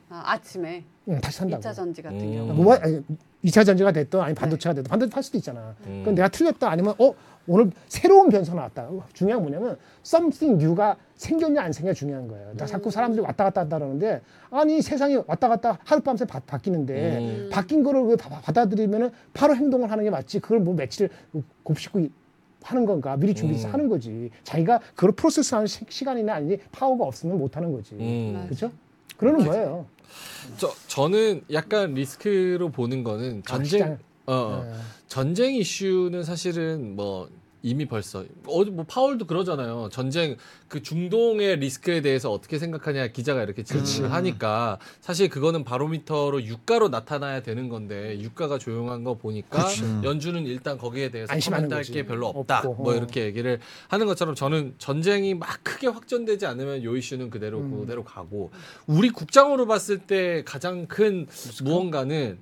S2: 아, 아침에
S3: 응, 다시 산다고.
S2: 2차 전지 같은
S1: 음.
S2: 경우.
S3: 뭐 아니, 2차 전지가 됐든 아니 반도체가 됐든 반도체 팔 수도 있잖아.
S1: 음.
S3: 그럼 내가 틀렸다 아니면 어 오늘 새로운 변수가 나왔다. 중요한 건 뭐냐면 something new가 생겼냐 안 생겼냐 중요한 거예요. 나 자꾸 사람들이 왔다 갔다 한다 그러는데 아니 세상이 왔다 갔다 하룻밤새 바, 바뀌는데
S1: 음.
S3: 바뀐 거를 왜 바- 받아들이면은 바로 행동을 하는 게 맞지. 그걸 뭐 며칠 곱씹고 이- 하는 건가 미리 준비해서
S1: 음.
S3: 하는 거지. 자기가 그걸 프로세스하는 시, 시간이나 아니 파워가 없으면 못 하는 거지.
S1: 음.
S3: 그렇죠? 그러는 거예요.
S1: 저 저는 약간 리스크로 보는 거는
S3: 아,
S1: 전쟁. 어, 어.
S3: 네.
S1: 전쟁 이슈는 사실은 뭐 이미 벌써 어제 뭐 파월도 그러잖아요. 전쟁 그 중동의 리스크에 대해서 어떻게 생각하냐 기자가 이렇게 질문을 하니까 사실 그거는 바로미터로 유가로 나타나야 되는 건데 유가가 조용한 거 보니까
S3: 그치.
S1: 연준은 일단 거기에 대해서
S3: 거지.
S1: 게 별로 없다.
S3: 없고,
S1: 뭐
S3: 어.
S1: 이렇게 얘기를 하는 것처럼 저는 전쟁이 막 크게 확전되지 않으면 요 이슈는 그대로
S3: 음.
S1: 그대로 가고 우리 국장으로 봤을 때 가장 큰 무언가는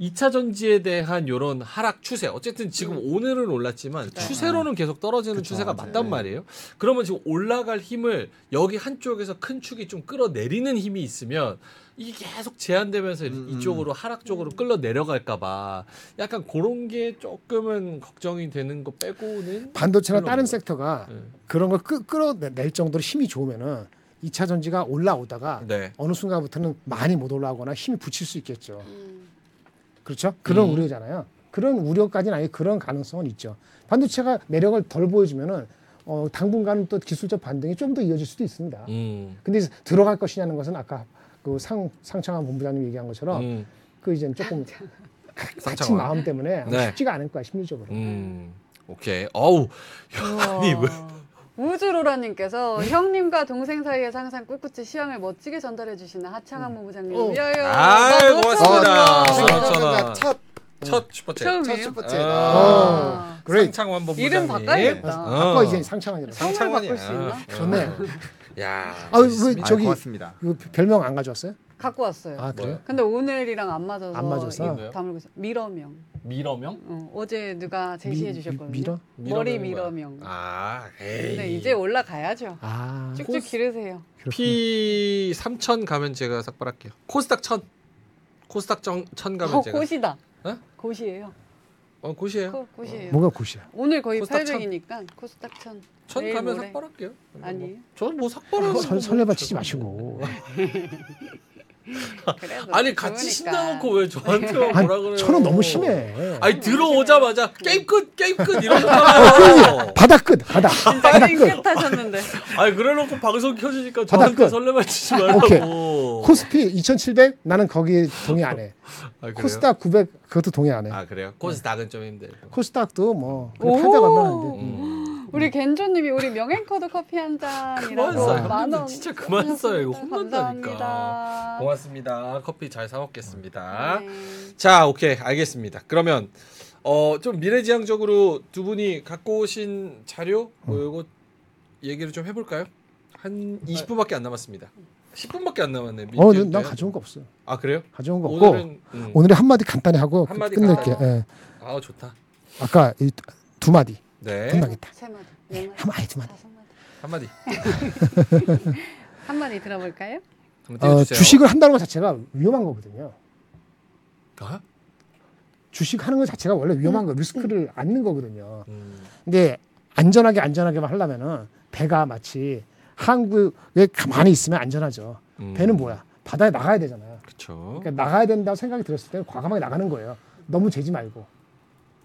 S1: 2차 전지에 대한 요런 하락 추세. 어쨌든 지금 오늘은 올랐지만
S2: 네.
S1: 추세로는 계속 떨어지는
S3: 그쵸,
S1: 추세가
S3: 맞아요.
S1: 맞단 말이에요. 그러면 지금 올라갈 힘을 여기 한쪽에서 큰 축이 좀 끌어내리는 힘이 있으면 이게 계속 제한되면서
S4: 음,
S1: 이쪽으로 하락 쪽으로 끌어 내려갈까봐 약간 그런 게 조금은 걱정이 되는 거 빼고는
S3: 반도체나 다른 섹터가
S1: 네.
S3: 그런 걸 끌, 끌어낼 정도로 힘이 좋으면은 2차 전지가 올라오다가
S1: 네.
S3: 어느 순간부터는 많이 못 올라오거나 힘이 붙일 수 있겠죠.
S2: 음.
S3: 그렇죠? 그런
S1: 음.
S3: 우려잖아요. 그런 우려까지는 아니 그런 가능성은 있죠. 반도체가 매력을 덜 보여주면은 어, 당분간은 또 기술적 반등이 좀 더 이어질 수도 있습니다.
S1: 음.
S3: 근데 들어갈 것이냐는 것은 아까 그 상 상창한 본부장님 얘기한 것처럼
S1: 음.
S3: 그 이제 조금
S1: 상창화.
S3: 마음 때문에
S1: 네.
S3: 쉽지가 않을 거야 심리적으로.
S1: 음. 오케이. 어우. 아니 왜
S2: 우주로라님께서 형님과 동생 사이에서 항상 꿋꿋이 시황을 멋지게 전달해 주시는 하창한 본부장님.
S3: 어.
S2: 야야.
S1: 아이,
S2: 나
S1: 고맙습니다. 못천
S2: 쳤어.
S1: 원. 첫첫 슈퍼챗.
S2: 처음이에요?
S4: 첫 슈퍼챗.
S1: 아.
S2: 아.
S3: 그래.
S1: 상창원 본부장님.
S2: 이름 바꿔야겠다.
S1: 어.
S3: 아까 이제 상창환이라.
S2: 성을
S1: 상창원이야.
S2: 바꿀 수 있나?
S1: 어.
S3: 좋네.
S1: 야.
S3: 아.
S4: 아,
S3: 저기-
S4: 고맙습니다.
S3: 그 별명 안 가져왔어요?
S2: 갖고 왔어요.
S3: 아 그래요?
S2: 근데 오늘이랑 안 맞아서
S3: 안 맞아서?
S2: 이거 다물고 있어요. 미러명.
S1: 미러명?
S2: 어, 어제 누가 제시해
S3: 미-
S2: 주셨거든요.
S3: 미러?
S2: 머리
S1: 미러명. 아, 에이.
S2: 근데 이제 올라가야죠.
S3: 아
S2: 쭉쭉 기르세요.
S1: P 3000 가면 제가 삭발할게요. 코스닥 1000. 코스닥 정, 1000 가면
S2: 어,
S1: 제가
S2: 고시다.
S1: 어?
S2: 고시예요.
S1: 어, 고시에요.
S2: 고, 고시예요.
S3: 뭐가 굿이야?
S2: 오늘 거의
S1: 코스닥
S2: 800이니까 코스닥 천.
S1: 1000
S2: 내일
S1: 가면
S2: 모레.
S1: 삭발할게요.
S2: 아니에요.
S1: 저는 뭐 삭발하는
S3: 설, 설레발 치지 마시고.
S1: 아니 같이
S2: 좋으니까.
S1: 신나놓고 왜 저한테
S3: 아니,
S1: 뭐라 그래요?
S3: 저는 너무 심해.
S1: 아니 들어오자마자 게임 끝 게임 끝
S3: 어,
S1: 이러잖아요.
S3: 바다 끝 바다 바다 끝.
S2: 깨끗하셨는데.
S1: 아니 그래놓고 방송 켜지니까
S3: 바닥
S1: 저한테
S3: 끝.
S1: 설레발 치지 말라고.
S3: 오케이. 코스피 2,700 나는 거기 동의 안 해.
S1: 아?
S3: 코스닥 900 그것도 동의 안 해.
S1: 아 그래요? 코스닥은 좀 힘들고.
S3: 코스닥도 뭐
S2: 오.
S3: 800 얼마 하는데.
S1: 음.
S2: 우리 겐조님이 우리 명행커드 커피 한 잔이라고
S1: 써요.
S2: 만 원.
S1: 진짜 그만 써요. 이거 혼난다니까. 고맙습니다. 커피 잘 사 먹겠습니다.
S2: 네.
S1: 자, 오케이, 알겠습니다. 그러면 어 좀 미래지향적으로 두 분이 갖고 오신 자료 뭐
S3: 음.
S1: 요거 얘기를 좀 해볼까요? 한 20분밖에 안 남았습니다. 10분밖에 안 남았네.
S3: 어, 난, 난
S1: 때.
S3: 가져온 거 없어.
S1: 아 그래요?
S3: 가져온 거 없고
S1: 오늘은 음.
S3: 오늘의 한 마디 간단히 하고 그
S1: 한마디
S3: 끝낼게. 예.
S1: 아 좋다.
S3: 아까 이 두 마디
S1: 네,
S3: 끝나겠다.
S2: 세 마디, 네 마디,
S3: 한 마디 두 마디.
S2: 다섯 마디.
S1: 한 마디
S2: 한 마디 들어볼까요?
S1: 한번
S3: 어,
S1: 띄워주세요.
S3: 주식을 한다는 것 자체가 위험한 거거든요.
S1: 아?
S3: 주식 하는 것 자체가 원래 위험한 거, 리스크를 안는 거거든요.
S1: 음.
S3: 근데 안전하게 안전하게만 하려면은 배가 마치 항구에 가만히 있으면 안전하죠.
S1: 음.
S3: 배는 뭐야? 바다에 나가야 되잖아요.
S1: 그쵸.
S3: 그러니까 나가야 된다고 생각이 들었을 때는 과감하게 나가는 거예요. 너무 재지 말고.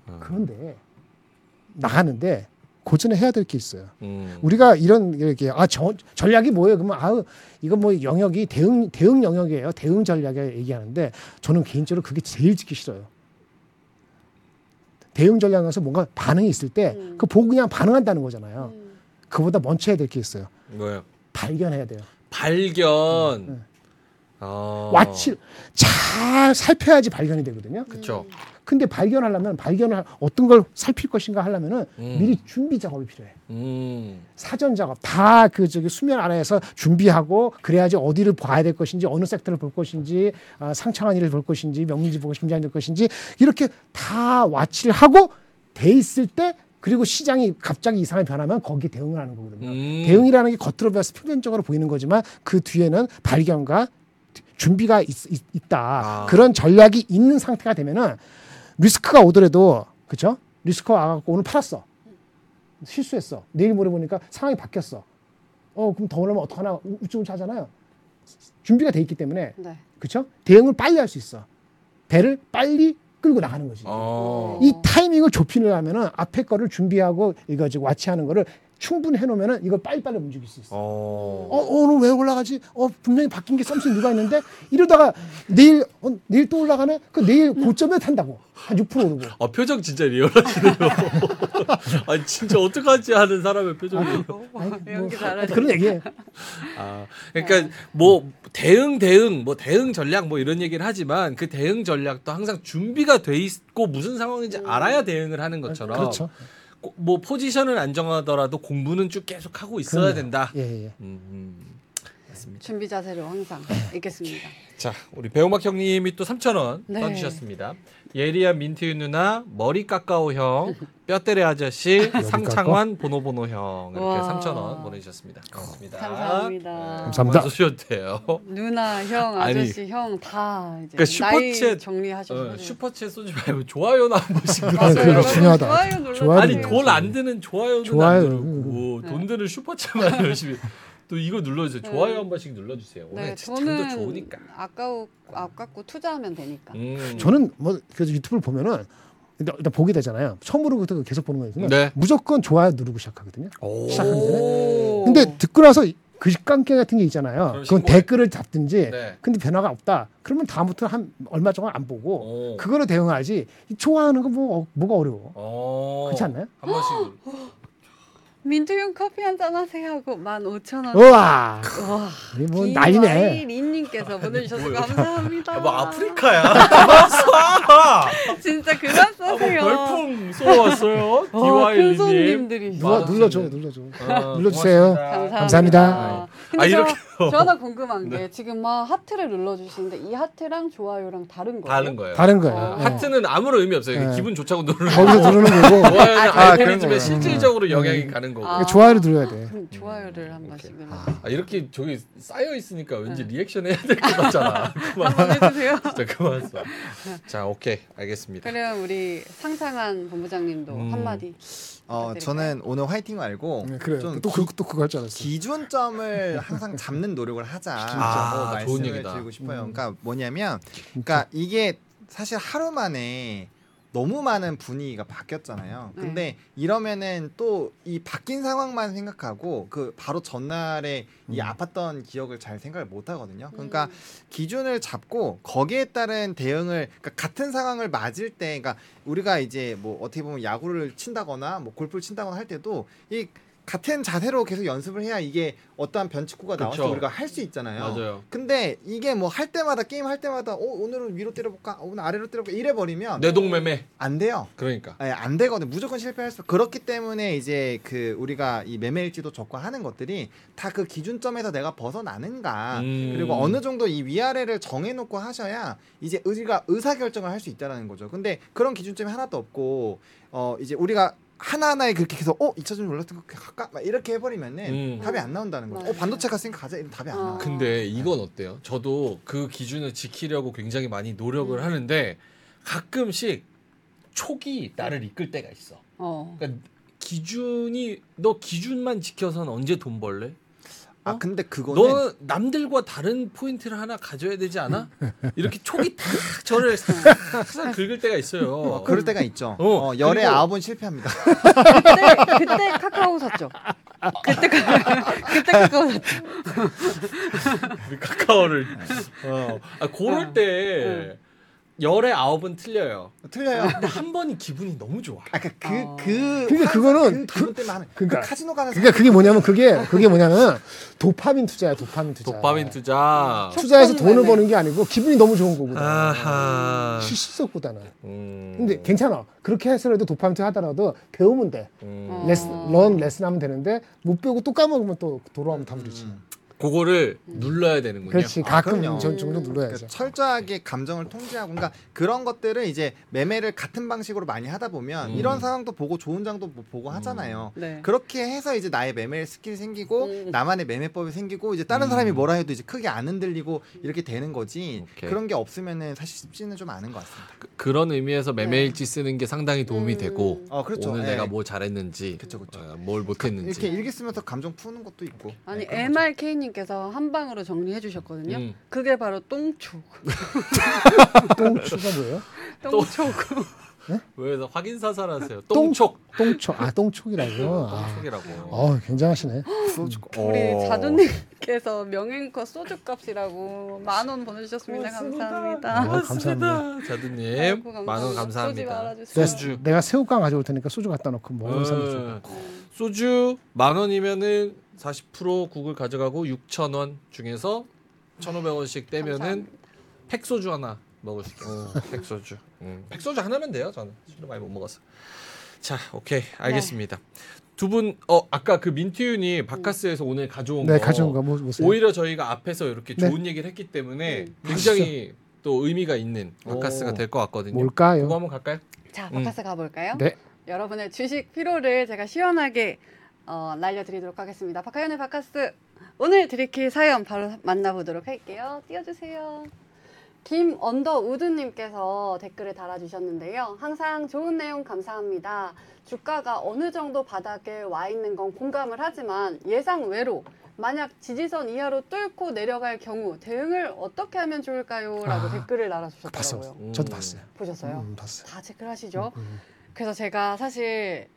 S1: 어.
S3: 그런데 나가는데 고전에 해야 될 게 있어요.
S1: 음.
S3: 우리가 이런 이렇게 아 저, 전략이 뭐예요? 그러면 아우 이거 뭐 영역이 대응 대응 영역이에요. 대응 전략에 얘기하는데 저는 개인적으로 그게 제일 듣기 싫어요. 대응 전략에서 뭔가 반응이 있을 때
S2: 음.
S3: 그 보고 그냥 반응한다는 거잖아요.
S2: 음.
S3: 그보다 먼저 해야 될 게 있어요.
S1: 뭐요?
S3: 발견해야 돼요.
S1: 발견.
S3: 음.
S1: 어.
S3: 와치 잘 살펴야지 발견이 되거든요.
S1: 그쵸.
S3: 근데 발견하려면 발견을 어떤 걸 살필 것인가 하려면은
S1: 음.
S3: 미리 준비 작업이 필요해.
S1: 음.
S3: 사전 작업 다 그 저기 수면 아래에서 준비하고 그래야지 어디를 봐야 될 것인지 어느 섹터를 볼 것인지 아, 상창한 일을 볼 것인지 명리지 보고 심장이 될 것인지 이렇게 다 와치를 하고 돼 있을 때 그리고 시장이 갑자기 이상하게 변하면 거기에 대응을 하는 거거든요.
S1: 음.
S3: 대응이라는 게 겉으로 봐서 표면적으로 보이는 거지만 그 뒤에는 발견과 준비가 있, 다
S1: 아.
S3: 그런 전략이 있는 상태가 되면은 리스크가 오더라도 그렇죠? 리스크가 와갖고 오늘 팔았어. 실수했어. 내일 모레 보니까 상황이 바뀌었어. 어 그럼 더 올라면 어떡하나 우- 우쭈우쭈 하잖아요. 준비가 돼 있기 때문에
S2: 네.
S3: 그렇죠? 대응을 빨리 할 수 있어. 배를 빨리 끌고 나가는 거지.
S1: 어.
S3: 이 타이밍을 좁히려면은 앞에 거를 준비하고 이거 지금 와치하는 거를 충분히 해놓으면은 이걸 빨리빨리 움직일 수 있어.
S1: 어.
S3: 어, 오늘 왜 올라가지? 어, 분명히 바뀐 게 썸씽 누가 있는데 이러다가 내일 어, 내일 또 올라가네? 그 내일 고점에 탄다고 한 6% 오르고.
S1: 아 표정 진짜 리얼하시네요. 아니 진짜 어떡하지 하는 사람의 표정이에요.
S3: 아니, 뭐. 그런 얘기예요.
S1: 아 그러니까 뭐 대응 대응 뭐 대응 전략 뭐 이런 얘기를 하지만 그 대응 전략도 항상 준비가 돼 있고 무슨 상황인지 알아야 대응을 하는 것처럼
S3: 그렇죠.
S1: 고- 뭐 포지션을 안 정하더라도 공부는 쭉 계속 하고 있어야
S3: 그럼요.
S1: 된다.
S3: 예, 예.
S1: 음, 음. 맞습니다.
S2: 준비 자세로 항상 있겠습니다.
S1: 자, 우리 배우막 형님이 또 3,000원
S2: 네.
S1: 써주셨습니다. 예리한 민트유 누나, 머리 까까오 형, 뼈때레 아저씨, 상창환 보노보노 형 이렇게
S2: 와.
S1: 3,000원 보내주셨습니다. 고맙습니다.
S2: 감사합니다.
S3: 감사합니다.
S1: 그만 써주셔도 돼요.
S2: 누나, 형, 아저씨, 형다 이제
S1: 그러니까
S2: 나이
S1: 슈퍼챗,
S2: 정리하셔서
S1: 어, 슈퍼챗 쏘지 말고 좋아요나 한 번씩
S3: 네. 그거
S1: 눌러주세요.
S3: 중요하다.
S2: 좋아요 눌러.
S1: 아니. 돈 안 드는 좋아요는
S3: 좋아요.
S1: 안 누르고
S2: 네.
S1: 돈 드는 슈퍼챗만 열심히 또 이거 눌러주세요.
S2: 네.
S1: 좋아요 한 번씩 눌러주세요. 오늘
S2: 네, 저는
S1: 장도 좋으니까.
S2: 아까우 아깝고 투자하면 되니까.
S1: 음.
S3: 저는 뭐 그래서 유튜브를 보면은 일단, 일단 보게 되잖아요. 처음으로 그때 계속 보는 거거든요.
S1: 네.
S3: 무조건 좋아요 누르고 시작하거든요.
S1: 오.
S3: 시작하기 전에.
S2: 오.
S3: 근데 듣고 나서 글감기 같은 게 있잖아요. 그건
S1: 신고해.
S3: 댓글을 잡든지.
S1: 네.
S3: 근데 변화가 없다. 그러면 다음부터 한 얼마 동안 안 보고
S1: 오.
S3: 그거로 대응하지. 이 좋아하는 거 뭐 뭐가 어려워?
S1: 어.
S3: 그렇지 않나요?
S1: 한 번씩.
S2: 민트윤 커피 한 잔 하세요 하고 15,000원.
S3: 우와.
S2: 와.
S3: 우리 뭐 난리네.
S2: 린님께서 보내주셔서? 감사합니다.
S1: 아, 뭐 아프리카야. 그만 쏴.
S2: 진짜 그만
S1: 아, 뭐
S2: 써세요.
S1: 별풍 쏘았어요.
S2: 어.
S3: 눌러
S1: 만
S3: 눌러줘
S1: 원씩은.
S3: 눌러줘.
S1: 어,
S3: 눌러주세요.
S1: 고맙습니다.
S3: 감사합니다.
S2: 근데
S1: 아,
S2: 저,
S1: 이렇게요?
S2: 저 하나 궁금한 게 지금 막 하트를 눌러주시는데 이 하트랑 좋아요랑 다른 거예요?
S1: 다른 거예요.
S3: 다른 거예요.
S2: 어.
S3: 네.
S1: 하트는 아무런 의미 없어요.
S3: 네.
S1: 기분 좋자고 누르는
S3: 거기서
S1: 거고.
S3: 누르는 거고
S1: 좋아요는
S3: 아,
S1: 알고리즘에
S3: 그런 거예요.
S1: 실질적으로
S3: 음.
S1: 영향이
S3: 음.
S1: 가는 거고.
S2: 아.
S3: 좋아요를 눌러야 돼.
S2: 그럼 좋아요를 한 번씩 눌러.
S1: 아, 이렇게 저기 쌓여 있으니까 왠지
S2: 네.
S1: 리액션 해야 될 것 같잖아. 그만.
S2: 한번 해주세요.
S1: 진짜 그만 써. 자, 오케이. 알겠습니다.
S2: 그럼 우리 상상한 본부장님도
S1: 음.
S2: 한마디.
S4: 어? 저는 오늘 화이팅 말고
S3: 네, 그래. 좀또
S4: 기-
S3: 그, 또 그거 할 줄 알았어.
S4: 기준점을 항상 잡는 노력을 하자.
S1: 아,
S4: 말씀을
S1: 좋은 얘기다.
S4: 드리고 싶어요.
S3: 음.
S4: 그러니까 뭐냐면, 그러니까 이게 사실 하루 만에 너무 많은 분위기가 바뀌었잖아요.
S2: 네.
S4: 근데 이러면은 또 이 바뀐 상황만 생각하고 그 바로 전날에 이
S3: 음.
S4: 아팠던 기억을 잘 생각을 못 하거든요. 그러니까
S2: 음.
S4: 기준을 잡고 거기에 따른 대응을 그러니까 같은 상황을 맞을 때 그러니까 우리가 이제 뭐 어떻게 보면 야구를 친다거나 뭐 골프를 친다거나 할 때도 이 같은 자세로 계속 연습을 해야 이게 어떠한 변칙구가 나와서
S1: 그쵸.
S4: 우리가 할 수 있잖아요.
S1: 맞아요.
S4: 근데 이게 뭐 할 때마다 게임 할 때마다 어 오늘은 위로 때려볼까 어, 오늘 아래로 때려볼까 이래 버리면
S1: 뇌동매매.
S4: 안 돼요.
S1: 그러니까.
S4: 예, 안 되거든. 무조건 실패할 수. 그렇기 때문에 이제 그 우리가 이 매매일지도 적고 하는 것들이 다 그 기준점에서 내가 벗어나는가.
S1: 음.
S4: 그리고 어느 정도 이 위아래를 정해놓고 하셔야 이제 우리가 의사 결정을 할 수 있다라는 거죠. 근데 그런 기준점이 하나도 없고 어 이제 우리가 하나하나에 그렇게 해서 어 2차전 올랐던 거 갈까? 막 이렇게 해버리면은
S1: 음.
S4: 답이 안 나온다는 거죠. 어
S2: 맞아요.
S4: 반도체 갔으니까 가자. 이런 답이 안
S2: 어.
S4: 나와.
S1: 근데 이건 어때요? 저도 그 기준을 지키려고 굉장히 많이 노력을
S2: 음.
S1: 하는데 가끔씩 촉이 나를 이끌 때가 있어.
S2: 어.
S1: 그러니까 기준이 너 기준만 지켜서는 언제 돈 벌래?
S4: 아
S1: 어?
S4: 근데 그거는
S1: 너 남들과 다른 포인트를 하나 가져야 되지 않아? 이렇게 촉이 탁 저를 항상 긁을 때가 있어요.
S4: 어, 그럴 때가 있죠.
S1: 어,
S4: 어, 열에
S1: 그리고-
S4: 아홉은 실패합니다.
S2: 그때 그때 카카오 샀죠. 그때 카- 그때 카카오 샀죠.
S1: 우리 카카오를 어. 아, 고를 때 열의 아홉은 틀려요.
S4: 틀려요.
S1: 근데 한 번이 기분이 너무 좋아.
S4: 아까 그
S2: 어.
S4: 그
S3: 근데
S4: 항상
S3: 그거는
S4: 그 기분 때문에 하는
S3: 그러니까-
S4: 그 카지노 가는
S3: 그러니까 그게 뭐냐면 그게 그게 뭐냐면 도파민 투자야 도파민 투자.
S1: 도파민 투자.
S3: 투자해서
S2: 촉
S3: 돈을
S2: 때문에.
S3: 버는 게 아니고 기분이 너무 좋은 거거든.
S1: 아하.
S3: 실속 보다는.
S1: 음.
S3: 근데 괜찮아. 그렇게 해서라도 도파민 투자 하더라도 배우면 돼.
S1: 음.
S2: 어.
S3: lesson, learn lesson 하면 되는데 못 배우고 또 까먹으면 또 돌아오면 다 무리지.
S4: 음.
S1: 그거를 눌러야 되는군요.
S3: 그렇지.
S4: 아,
S3: 가끔
S4: 그럼요.
S3: 저 정도
S4: 그
S3: 눌러야죠.
S4: 철저하게 감정을 통제하고 그러니까 그런 것들을 이제 매매를 같은 방식으로 많이 하다 보면
S1: 음.
S4: 이런 상황도 보고 좋은 장도 뭐 보고 하잖아요.
S2: 네.
S4: 그렇게 해서 이제 나의 매매 skill이 생기고
S2: 음.
S4: 나만의 매매법이 생기고 이제 다른
S1: 음.
S4: 사람이 뭐라 해도 이제 크게 안 흔들리고 이렇게 되는 거지
S1: 오케이.
S4: 그런 게 없으면은 사실 쉽지는 좀 않은 것 같습니다.
S1: 그, 그런 의미에서 매매일지 쓰는 게 상당히 도움이
S2: 음.
S1: 되고
S4: 어 그렇죠.
S1: 오늘
S4: 예.
S1: 내가 뭐 잘했는지,
S4: 그쵸, 그쵸.
S1: 어, 뭘 못했는지.
S4: 이렇게 일기 쓰면서 감정 푸는 것도 있고
S2: 아니
S4: 네, 그
S2: MRK님께서 한 방으로 정리해 주셨거든요.
S1: 음.
S2: 그게 바로 똥촉.
S3: 똥초가 뭐예요?
S2: 똥촉.
S1: 왜 확인 사살하세요?
S3: 똥-
S1: 똥촉.
S3: 똥초. 아 똥촉이라고. 아,
S1: 똥촉이라고.
S3: 어 굉장하시네.
S4: 소주
S2: 우리
S4: 어.
S2: 자두님께서 명행커 소주값이라고 만 원 보내주셨습니다.
S1: 고맙습니다.
S2: 감사합니다.
S3: 아, 감사합니다.
S1: 자두님
S2: 아이고,
S1: 만원
S2: 쏘지
S1: 감사합니다. 소주.
S3: 내가 새우깡 가져올 테니까 소주 갖다 놓고 먹는 사람 좀.
S1: 어, 소주 만 원이면은 40% 국을 가져가고 6천 원 중에서 1,500원씩 떼면은
S2: 감사합니다.
S1: 팩소주 하나 먹을 수 있어요. 팩소주. 음, 팩소주 하나면 돼요. 저는 술을 많이 못 먹어서. 자, 오케이 알겠습니다. 두 분 어 아까 그 민트윤이 박카스에서 오늘 가져온
S3: 네
S1: 거
S3: 가져온 거 뭐, 보세요.
S1: 오히려 저희가 앞에서 이렇게
S3: 네.
S1: 좋은 얘기를 했기 때문에
S2: 음.
S1: 굉장히 또 의미가 있는 박카스가
S4: 오.
S1: 될것 같거든요.
S3: 뭘까요?
S1: 그거 한번 갈까요?
S2: 자,
S1: 음.
S2: 박카스 가볼까요?
S3: 네.
S2: 여러분의 주식 피로를 제가 시원하게 어, 날려드리도록 하겠습니다. 박하윤의 박카스 오늘 들이킬 사연 바로 만나보도록 할게요. 띄워주세요. 김 언더 우드님께서 댓글을 달아주셨는데요. 항상 좋은 내용 감사합니다. 주가가 어느 정도 바닥에 와 있는 건 공감을 하지만 예상 외로 만약 지지선 이하로 뚫고 내려갈 경우 대응을 어떻게 하면 좋을까요? 라고
S3: 아,
S2: 댓글을. 달아주셨더라고요.
S1: 음.
S3: 저도 봤어요.
S2: 보셨어요?
S3: 음, 봤어요.
S2: 다 체크를 하시죠?
S3: 음.
S2: 그래서 제가 사실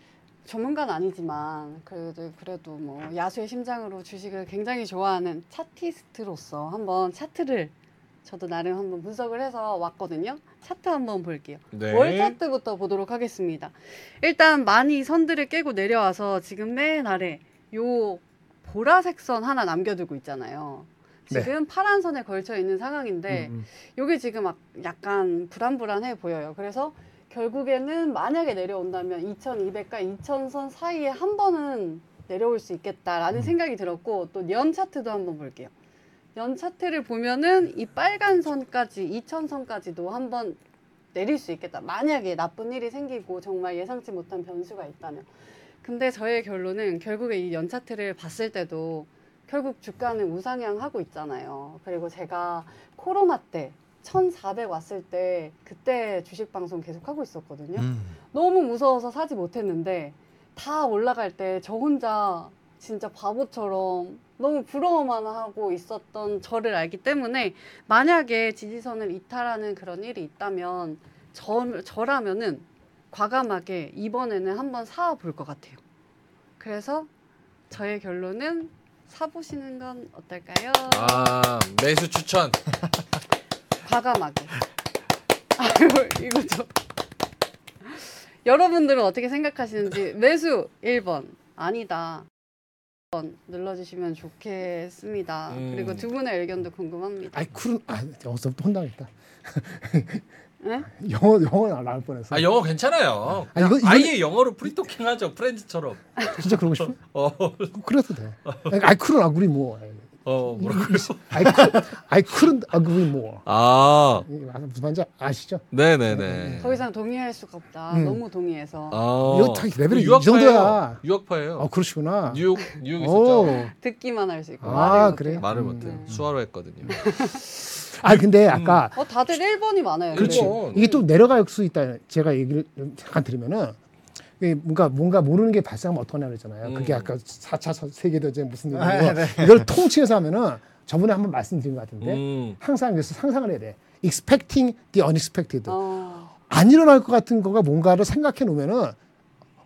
S2: 전문가는 아니지만 그래도 그래도 뭐 야수의 심장으로 주식을 굉장히 좋아하는 차티스트로서 한번 차트를 저도 나름 한번 분석을 해서 왔거든요. 차트 한번 볼게요.
S1: 네.
S2: 월 차트부터 보도록 하겠습니다. 일단 많이 선들을 깨고 내려와서 지금 맨 아래 요 보라색 선 하나 남겨두고 있잖아요.
S3: 네.
S2: 지금 파란 선에 걸쳐 있는 상황인데
S3: 음, 음.
S2: 요게 지금 막 약간 불안불안해 보여요. 그래서 결국에는 만약에 내려온다면 2200과 2000선 사이에 한 번은 내려올 수 있겠다라는
S3: 음.
S2: 생각이 들었고 또년 차트도 한번 볼게요. 연 차트를 보면은 이 빨간 선까지 2000선까지도 한번 내릴 수 있겠다. 만약에 나쁜 일이 생기고 정말 예상치 못한 변수가 있다면. 근데 저의 결론은 결국에 이 연 차트를 봤을 때도 결국 주가는 우상향 하고 있잖아요. 그리고 제가 코로나 때 1400 왔을 때 그때 주식 방송 계속 하고 있었거든요.
S4: 음.
S2: 너무 무서워서 사지 못했는데 다 올라갈 때 저 혼자 진짜 바보처럼 너무 부러워만 하고 있었던 저를 알기 때문에 만약에 지지선을 이탈하는 그런 일이 있다면 저, 저라면은 과감하게 이번에는 한번 사볼 것 같아요. 그래서 저의 결론은 사보시는 건 어떨까요?
S1: 아 매수 추천.
S2: 과감하게. 아유, 이거 좀. 여러분들은 어떻게 생각하시는지 매수 1번 아니다. 1번 눌러주시면 좋겠습니다.
S1: 음.
S2: 그리고 두 분의 의견도 궁금합니다.
S3: I couldn't a 여기서부터 혼나겠다.
S2: 네?
S3: 영어 영어 나올 뻔했어.
S1: 아 영어 괜찮아요.
S3: 아, 이거- 이거-
S1: 아예 영어로 free talking 하죠 프렌즈처럼.
S3: 진짜 그러고 싶어?
S1: 어,
S3: 그래도 돼. I couldn't agree more.
S1: 어 뭐라고요?
S3: I could I couldn't agree more. 아 무슨 말인지 아시죠?
S1: 네네네.
S2: 더 이상 동의할 수가 없다.
S3: 음.
S2: 너무 동의해서
S1: 아
S3: 이거 다 레벨이 이
S1: 유학파예요.
S3: 정도야.
S1: 유학파예요.
S3: 아 그러시구나.
S1: 뉴욕 뉴욕
S3: 오.
S1: 있었죠.
S2: 듣기만 할 수 있고
S3: 아,
S2: 말을
S3: 그래요?
S1: 말을
S2: 음.
S1: 못해.
S2: 네.
S1: 수화로 했거든요.
S3: 아 근데 아까
S2: 어 다들 1번이 많아요.
S3: 그렇지. 이게 또 내려갈 수 있다. 제가 얘기를 잠깐 이게 뭔가 뭔가 모르는 게 발생하면 어떡하냐 그랬잖아요. 그게
S1: 음.
S3: 아까 4차 세계대전 무슨
S4: 아,
S3: 일이고
S4: 네.
S3: 이걸 통치해서 하면은 저번에 한번 말씀드린 것 같은데
S1: 음.
S3: 항상 그래서 상상을 해야 돼. expecting the unexpected.
S2: 어,
S3: 안 일어날 것 같은 거가 뭔가를 생각해 놓으면은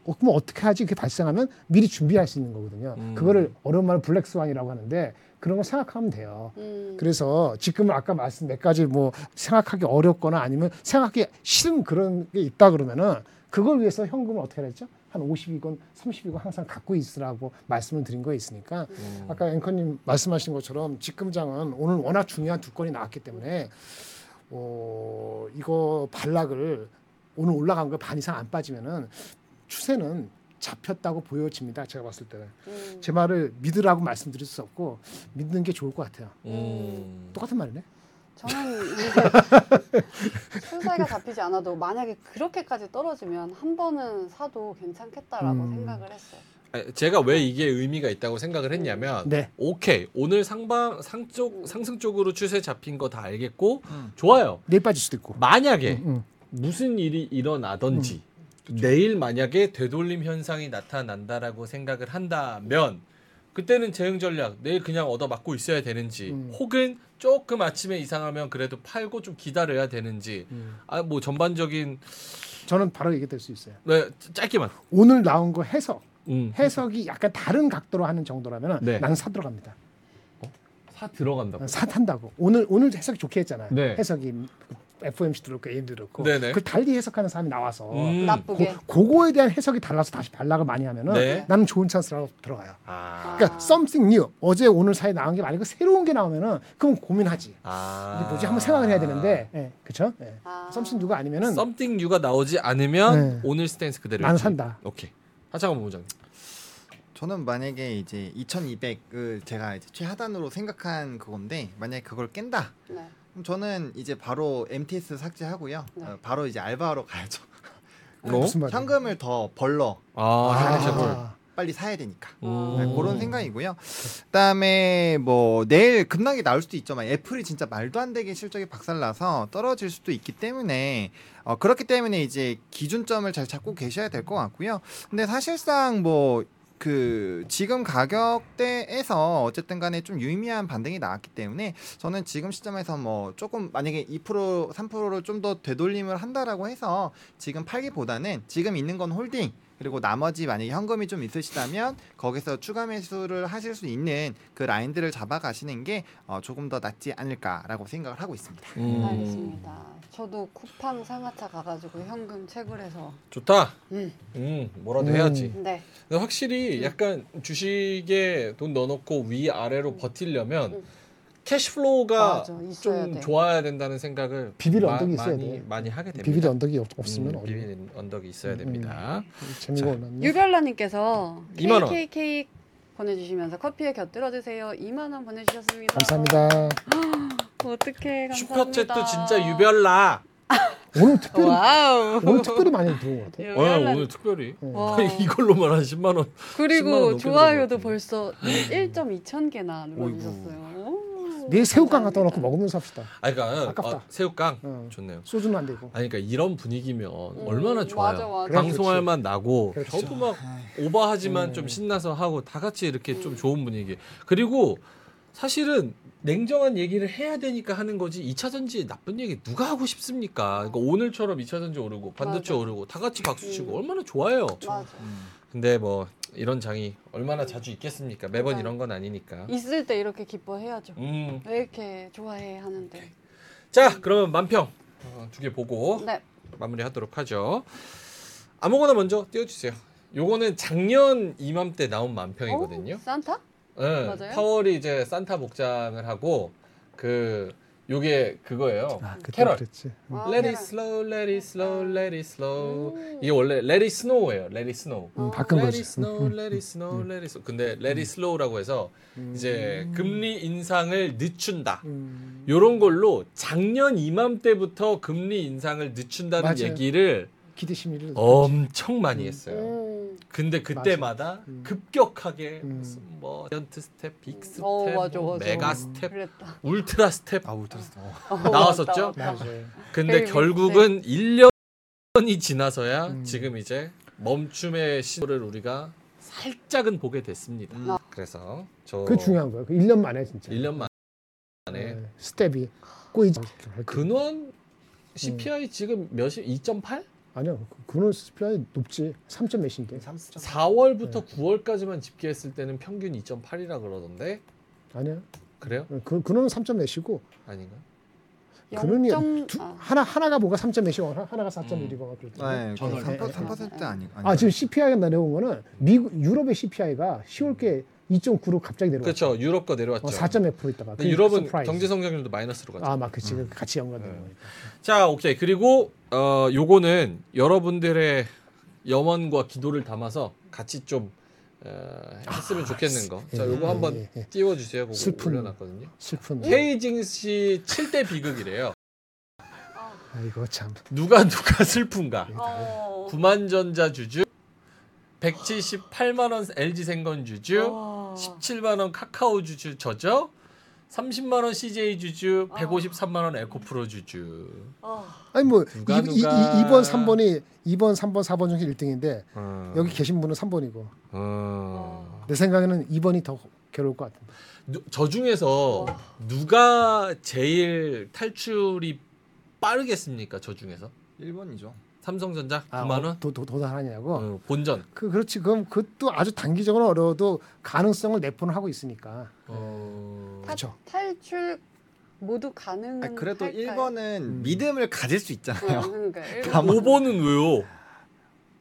S3: 어, 그럼 어떻게 하지? 이렇게 발생하면 미리 준비할 수 있는 거거든요.
S1: 음.
S3: 그거를 어려운 말로 블랙스완이라고 하는데 그런 거 생각하면 돼요.
S2: 음.
S3: 그래서 지금은 아까 말씀 몇 가지 뭐 생각하기 어렵거나 아니면 생각하기 싫은 그런 게 있다 그러면은 그걸 위해서 현금을 어떻게 되죠? 한 50이건 30이건 항상 갖고 있으라고 말씀을 드린 거 있으니까
S1: 음.
S3: 아까 앵커님 말씀하신 것처럼 직금장은 오늘 워낙 중요한 두 건이 나왔기 때문에 어 이거 반락을 오늘 올라간 거반 이상 안 빠지면은 추세는 잡혔다고 보여집니다. 제가 봤을 때는
S2: 음.
S3: 제 말을 믿으라고 말씀드릴 수 없고 믿는 게 좋을 것 같아요.
S1: 음.
S3: 똑같은 말이네.
S2: 저는 추세가 잡히지 않아도 만약에 그렇게까지 떨어지면 한 번은 사도 괜찮겠다라고
S3: 음.
S2: 생각을 했어요.
S1: 아니, 제가 왜 이게 의미가 있다고 생각을 했냐면
S3: 네.
S1: 오케이 오늘 상방 상쪽 상승 쪽으로 추세 잡힌 거 다 알겠고
S4: 음.
S1: 좋아요.
S3: 내일 빠질 수도 있고.
S1: 만약에
S3: 음, 음.
S1: 무슨 일이 일어나든지 내일 만약에 되돌림 현상이 나타난다라고 생각을 한다면 그때는 재응 전략 내일 그냥 얻어 맞고 있어야 되는지
S3: 음.
S1: 혹은 조금 아침에 이상하면 그래도 팔고 좀 기다려야 되는지
S3: 음.
S1: 아뭐 전반적인
S3: 저는 바로 얘기 될 수 있어요.
S1: 네 짧게만
S3: 오늘 나온 거 해석,
S1: 음.
S3: 해석이 약간 다른 각도로 하는 정도라면
S1: 네.
S3: 나는 사 들어갑니다.
S1: 사 들어간다고
S3: 사 탄다고. 오늘 오늘 해석이 좋게 했잖아요.
S1: 네.
S3: 해석이 FOMC도 그렇고 AM도 그렇고.
S1: 네네.
S3: 그걸 달리 해석하는 사람이 나와서
S1: 음.
S2: 나쁘게.
S3: 고, 그거에 대한 해석이 달라서 다시 반락을 많이 하면은
S1: 네.
S3: 나는 좋은 찬스라고 들어가요.
S1: 아.
S3: 그러니까 something new 어제 오늘 사이 나온 게 만약에 새로운 게 나오면은 그럼 고민하지.
S1: 아.
S3: 이게 뭐지 한번 생각을 해야 되는데, 예, 그렇죠? 예.
S2: 아.
S3: something new가 아니면은
S1: something new가 나오지 않으면
S3: 네.
S1: 오늘 stance 그대로 유지.
S3: 산다.
S1: 오케이 하창완 본부장님
S4: 저는 만약에 이제 2,200을 제가 이제 최하단으로 생각한 그건데 만약에 그걸 깬다.
S2: 네.
S4: 저는 이제 바로 MTS 삭제하고요.
S2: 네.
S4: 어, 바로 이제 알바하러 가야죠.
S1: 어?
S4: 현금을 더 벌러
S1: 아.
S4: 빨리 사야 되니까.
S1: 음.
S4: 네, 그런 생각이고요. 그다음에 뭐 내일 급락이 나올 수도 있지만 애플이 진짜 말도 안 되게 실적이 박살나서 떨어질 수도 있기 때문에 어, 그렇기 때문에 이제 기준점을 잘 잡고 계셔야 될 것 같고요. 근데 사실상 뭐 그 지금 가격대에서 어쨌든 간에 좀 유의미한 반등이 나왔기 때문에 저는 지금 시점에서 뭐 조금 만약에 2% 3%를 좀 더 되돌림을 한다라고 해서 지금 팔기보다는 지금 있는 건 holding 그리고 나머지 만약에 현금이 좀 있으시다면 거기서 추가 매수를 하실 수 있는 그 라인들을 잡아가시는 게 어, 조금 더 낫지 않을까라고 생각을 하고 있습니다.
S1: 음.
S2: 알겠습니다. 저도 쿠팡 상하차 가가지고 현금 채굴해서
S1: 좋다.
S2: 음.
S1: 음, 뭐라도
S3: 음.
S1: 해야지.
S2: 네.
S1: 근데 확실히 약간 주식에 돈 넣어놓고 위 아래로 버티려면
S2: 음.
S1: cash flow가
S2: 맞아,
S1: 좀
S2: 돼.
S1: 좋아야 된다는 생각을
S3: 비빌
S1: 마-
S3: 언덕이 있어야
S1: 많이
S3: 돼.
S1: 많이 하게 됩니다.
S3: 비빌 언덕이 없, 없으면
S1: 음. 비빌 언덕이 있어야
S3: 음,
S1: 됩니다.
S3: 재미가
S1: 자,
S3: 올랐네.
S2: 유별라님께서
S1: 2만 원.
S2: KKK 보내주시면서 커피에 곁들여 드세요. 2만 원 보내주셨습니다.
S3: 감사합니다.
S2: 어떻게 감사합니다.
S1: 슈퍼챗도 진짜 유별나.
S3: 오늘 특별히
S2: 와우.
S3: 오늘 특별히 많이 들어온 것 같아.
S1: 어,
S2: 유별라.
S1: 오늘 특별히
S2: 와.
S1: 이걸로만 한 10만 원. 10만 원
S2: 그리고
S1: 넘게
S2: 좋아요도. 벌써 1.2천 개나 눌러주셨어요. 오,
S3: 내일 새우깡. 갖다 놓고 먹으면서 합시다.
S1: 아 그러니까
S3: 아깝다.
S1: 어, 새우깡
S3: 어.
S1: 좋네요.
S3: 소주는 안 되고.
S1: 아니 그러니까 이런 분위기면 얼마나 좋아요.
S2: 맞아, 맞아.
S1: 방송할
S3: 그렇지.
S1: 만 나고
S3: 그렇죠.
S1: 저도 막 오버하지만
S3: 음.
S1: 좀 신나서 하고 다 같이 이렇게
S2: 음.
S1: 좀 좋은 분위기. 그리고 사실은 냉정한 얘기를 해야 되니까 하는 거지 2차 전지 나쁜 얘기 누가 하고 싶습니까? 그러니까 오늘처럼 2차 전지 오르고 반도체
S2: 맞아.
S1: 오르고 다 같이 박수 치고
S2: 음.
S1: 얼마나 좋아요.
S2: 맞아.
S1: 근데 뭐 이런 장이 얼마나 자주 있겠습니까? 매번. 이런 건 아니니까.
S2: 있을 때 이렇게 기뻐해야죠.
S1: 음.
S2: 왜 이렇게 좋아해 하는데.
S1: 자, 그러면 만평 어, 두개 보고
S2: 네.
S1: 마무리하도록 하죠. 아무거나 먼저 띄워주세요. 요거는 작년 이맘때 나온 만평이거든요.
S2: 어? 산타?
S1: 네,
S2: 맞아요?
S1: 파월이 이제 산타 복장을 하고 그 요게 그거예요.
S3: 아,
S1: 캐럴.
S3: 그랬지. 응.
S2: 아,
S1: Let it slow, let it slow, let it slow.
S2: 음.
S1: 이게 원래 let it snow예요. let it snow.
S3: 음, 바꾼 거지.
S1: let it snow, let it snow, let it snow. 근데 let it slow라고 해서 이제 금리 인상을 늦춘다.
S3: 음.
S1: 요런 걸로 작년 이맘때부터 금리 인상을 늦춘다는
S3: 맞아요.
S1: 얘기를
S3: 기대 심리를
S1: 엄청 많이
S3: 음.
S1: 했어요.
S2: 음.
S1: 근데 그때마다
S3: 음.
S1: 급격하게
S3: 음.
S1: 무슨 뭐 자이언트 스텝, 빅 스텝,
S2: 어, 맞아,
S1: 뭐
S2: 맞아.
S1: 메가
S3: 음.
S1: 스텝,
S2: 그랬다.
S1: 울트라 스텝
S4: 아 울트라스. 어.
S2: 어,
S1: 나왔었죠?
S2: 맞다, 맞다.
S1: 근데 결국은 1년이 지나서야
S3: 음.
S1: 지금 이제 멈춤의 신호를 우리가 살짝은 보게 됐습니다.
S4: 음.
S1: 그래서 저
S3: 그 중요한 거야. 그 1년 만에 진짜.
S1: 1년 만에
S3: 네, 스텝이 꼬이지.
S1: 근원 CPI 지금 몇이 2.8?
S3: 아니야. 그는 CPI 높지. 3점 몇인데.
S1: 4월부터 9월까지만 집계했을 때는 평균 2.8이라 그러던데
S3: 아니야.
S1: 그래요?
S3: 그 그는 3점 몇이고
S1: 아닌가?
S3: 그는이
S2: 0.-
S3: 두,
S2: 아.
S3: 하나 하나가 뭐가 3점 몇이고 하나- 하나가 4.1이고 그랬더니
S4: 네,
S3: 저는-
S4: 3%,
S3: 네,
S4: 3% 아니 아니.
S3: 아 지금 CPI가 내려온 거는 미국 유럽의 CPI가 10월께 2.9로 갑자기 내려왔어.
S1: 그렇죠. 유럽 거 내려왔죠.
S3: 어, 4.1% 있다가.
S1: 유럽은 경제 성장률도 마이너스로 가죠.
S3: 아, 막 그치. 그 같이 연관되는
S1: 네.
S3: 거니까.
S1: 자, 오케이. 그리고 어 요거는 여러분들의 염원과 기도를 담아서 같이 좀 어, 했으면 좋겠는 거. 자, 요거
S3: 예,
S1: 한번
S3: 예, 예.
S1: 띄워 주세요. 그거
S3: 슬픈-
S1: 올려놨거든요.
S3: 슬픈.
S1: 케이징 씨 7대 비극이래요.
S3: 아이고 참.
S1: 누가 누가 슬픈가?
S2: 어.
S1: 구만전자 주주 178만 원 LG 생건 주주
S2: 와.
S1: 17만 원 카카오 주주 저죠? 30만 원 CJ 주주,
S2: 아.
S1: 153만 원 에코프로 주주.
S2: 어.
S3: 아니 뭐
S1: 누가,
S3: 이, 이,
S1: 누가.
S3: 이, 2번 3번이 2번 3번 4번 중에 1등인데
S1: 어.
S3: 여기 계신 분은 3번이고
S1: 어.
S3: 내 생각에는 2번이 더 괴로울 것 같은데.
S1: 누- 저 중에서
S2: 어.
S1: 누가 제일 탈출이 빠르겠습니까? 저 중에서
S4: 1번이죠.
S1: 삼성전자
S3: 아,
S1: 9만 원
S3: 어, 도, 도, 도달하냐고.
S1: 어, 본전.
S3: 그 그렇지. 그럼 그것도 아주 단기적으로 어려워도 가능성을 내포는 하고 있으니까.
S1: 어...
S2: 타-
S3: 그렇죠.
S2: 탈출 모두 가능은
S4: 아, 그래도
S2: 할까요?
S4: 1번은
S3: 음.
S4: 믿음을 가질 수
S2: 어,
S4: 있잖아요.
S2: 그러니까 일-
S4: 다만-
S1: 5번은 왜요?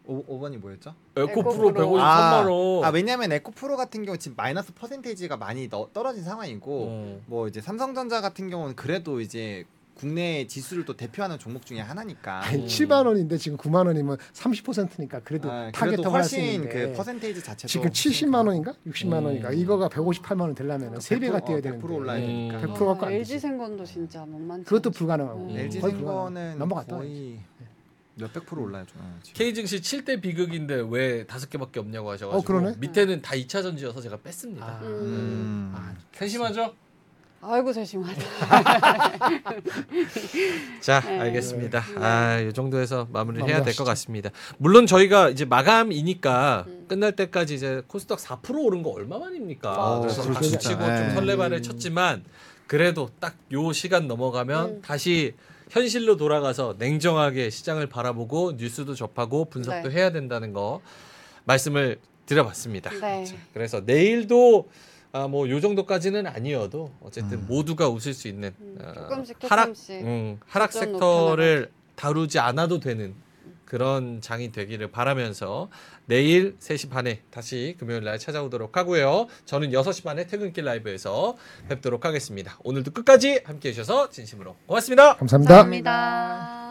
S4: 5, 5번이 뭐였죠?
S1: 에코프로
S2: 에코프로.
S1: 153만 원.
S4: 아 왜냐면 에코프로 같은 경우 지금 마이너스 퍼센테이지가 많이 너, 떨어진 상황이고
S1: 어.
S4: 뭐 이제 삼성전자 같은 경우는 그래도 이제 국내 지수를 또 대표하는 종목 중에 하나니까.
S3: 아니 7만 원인데 지금 9만 원이면 30%니까 그래도
S4: 아,
S3: 타겟
S4: 그래도
S3: 할수
S4: 훨씬
S3: 있는데
S4: 그 퍼센테이지 자체도
S3: 지금 70만 원인가 60만
S1: 음.
S3: 원인가 이거가 158만 원 되려면 세 배가
S4: 100%
S3: 뛰어야
S4: 어,
S3: 되는데
S4: 100% 올라야
S1: 음.
S4: 되니까.
S3: 100% 갖고 안
S2: LG. 생건도 진짜 만만치
S3: 그것도. 불가능하고
S2: 음.
S4: LG 생건은
S3: 넘어갔다.
S4: 거의 몇백 프로 올라야죠.
S1: K 증시 7대 비극인데 왜 다섯 개밖에 없냐고 하셔가지고
S3: 어, 그러네.
S1: 밑에는 다 2차 전지여서 제가 뺐습니다.
S3: 아,
S4: 음.
S3: 아,
S1: 세심하죠?
S2: 아이고 세심하다.
S1: 자,
S2: 네.
S1: 알겠습니다. 아, 이 정도에서 마무리를 해야 될 것. 같습니다. 물론 저희가 이제 마감이니까
S2: 음.
S1: 끝날 때까지 이제 코스닥 4% 오른 거 얼마만입니까?
S2: 아,
S1: 그래서
S3: 그렇죠.
S1: 박수
S3: 진짜.
S1: 치고
S4: 네.
S1: 좀 설레발을 쳤지만 그래도 딱 요 시간 넘어가면
S2: 음.
S1: 다시 현실로 돌아가서 냉정하게 시장을 바라보고 뉴스도 접하고 분석도
S2: 네.
S1: 해야 된다는 거 말씀을 드려봤습니다.
S2: 네.
S1: 그래서 내일도 아, 뭐 요 정도까지는 아니어도 어쨌든
S4: 음.
S1: 모두가 웃을 수 있는
S2: 음,
S1: 어,
S2: 조금씩
S1: 하락
S2: 조금씩.
S1: 음, 하락
S2: 좀
S1: 섹터를 다루지 않아도 되는 그런 장이 되기를 바라면서 내일 3시 반에 다시 금요일 날 찾아오도록 하고요. 저는 6시 반에 퇴근길 라이브에서 뵙도록 하겠습니다. 오늘도 끝까지 함께 해 주셔서 진심으로 고맙습니다.
S3: 감사합니다.
S2: 감사합니다.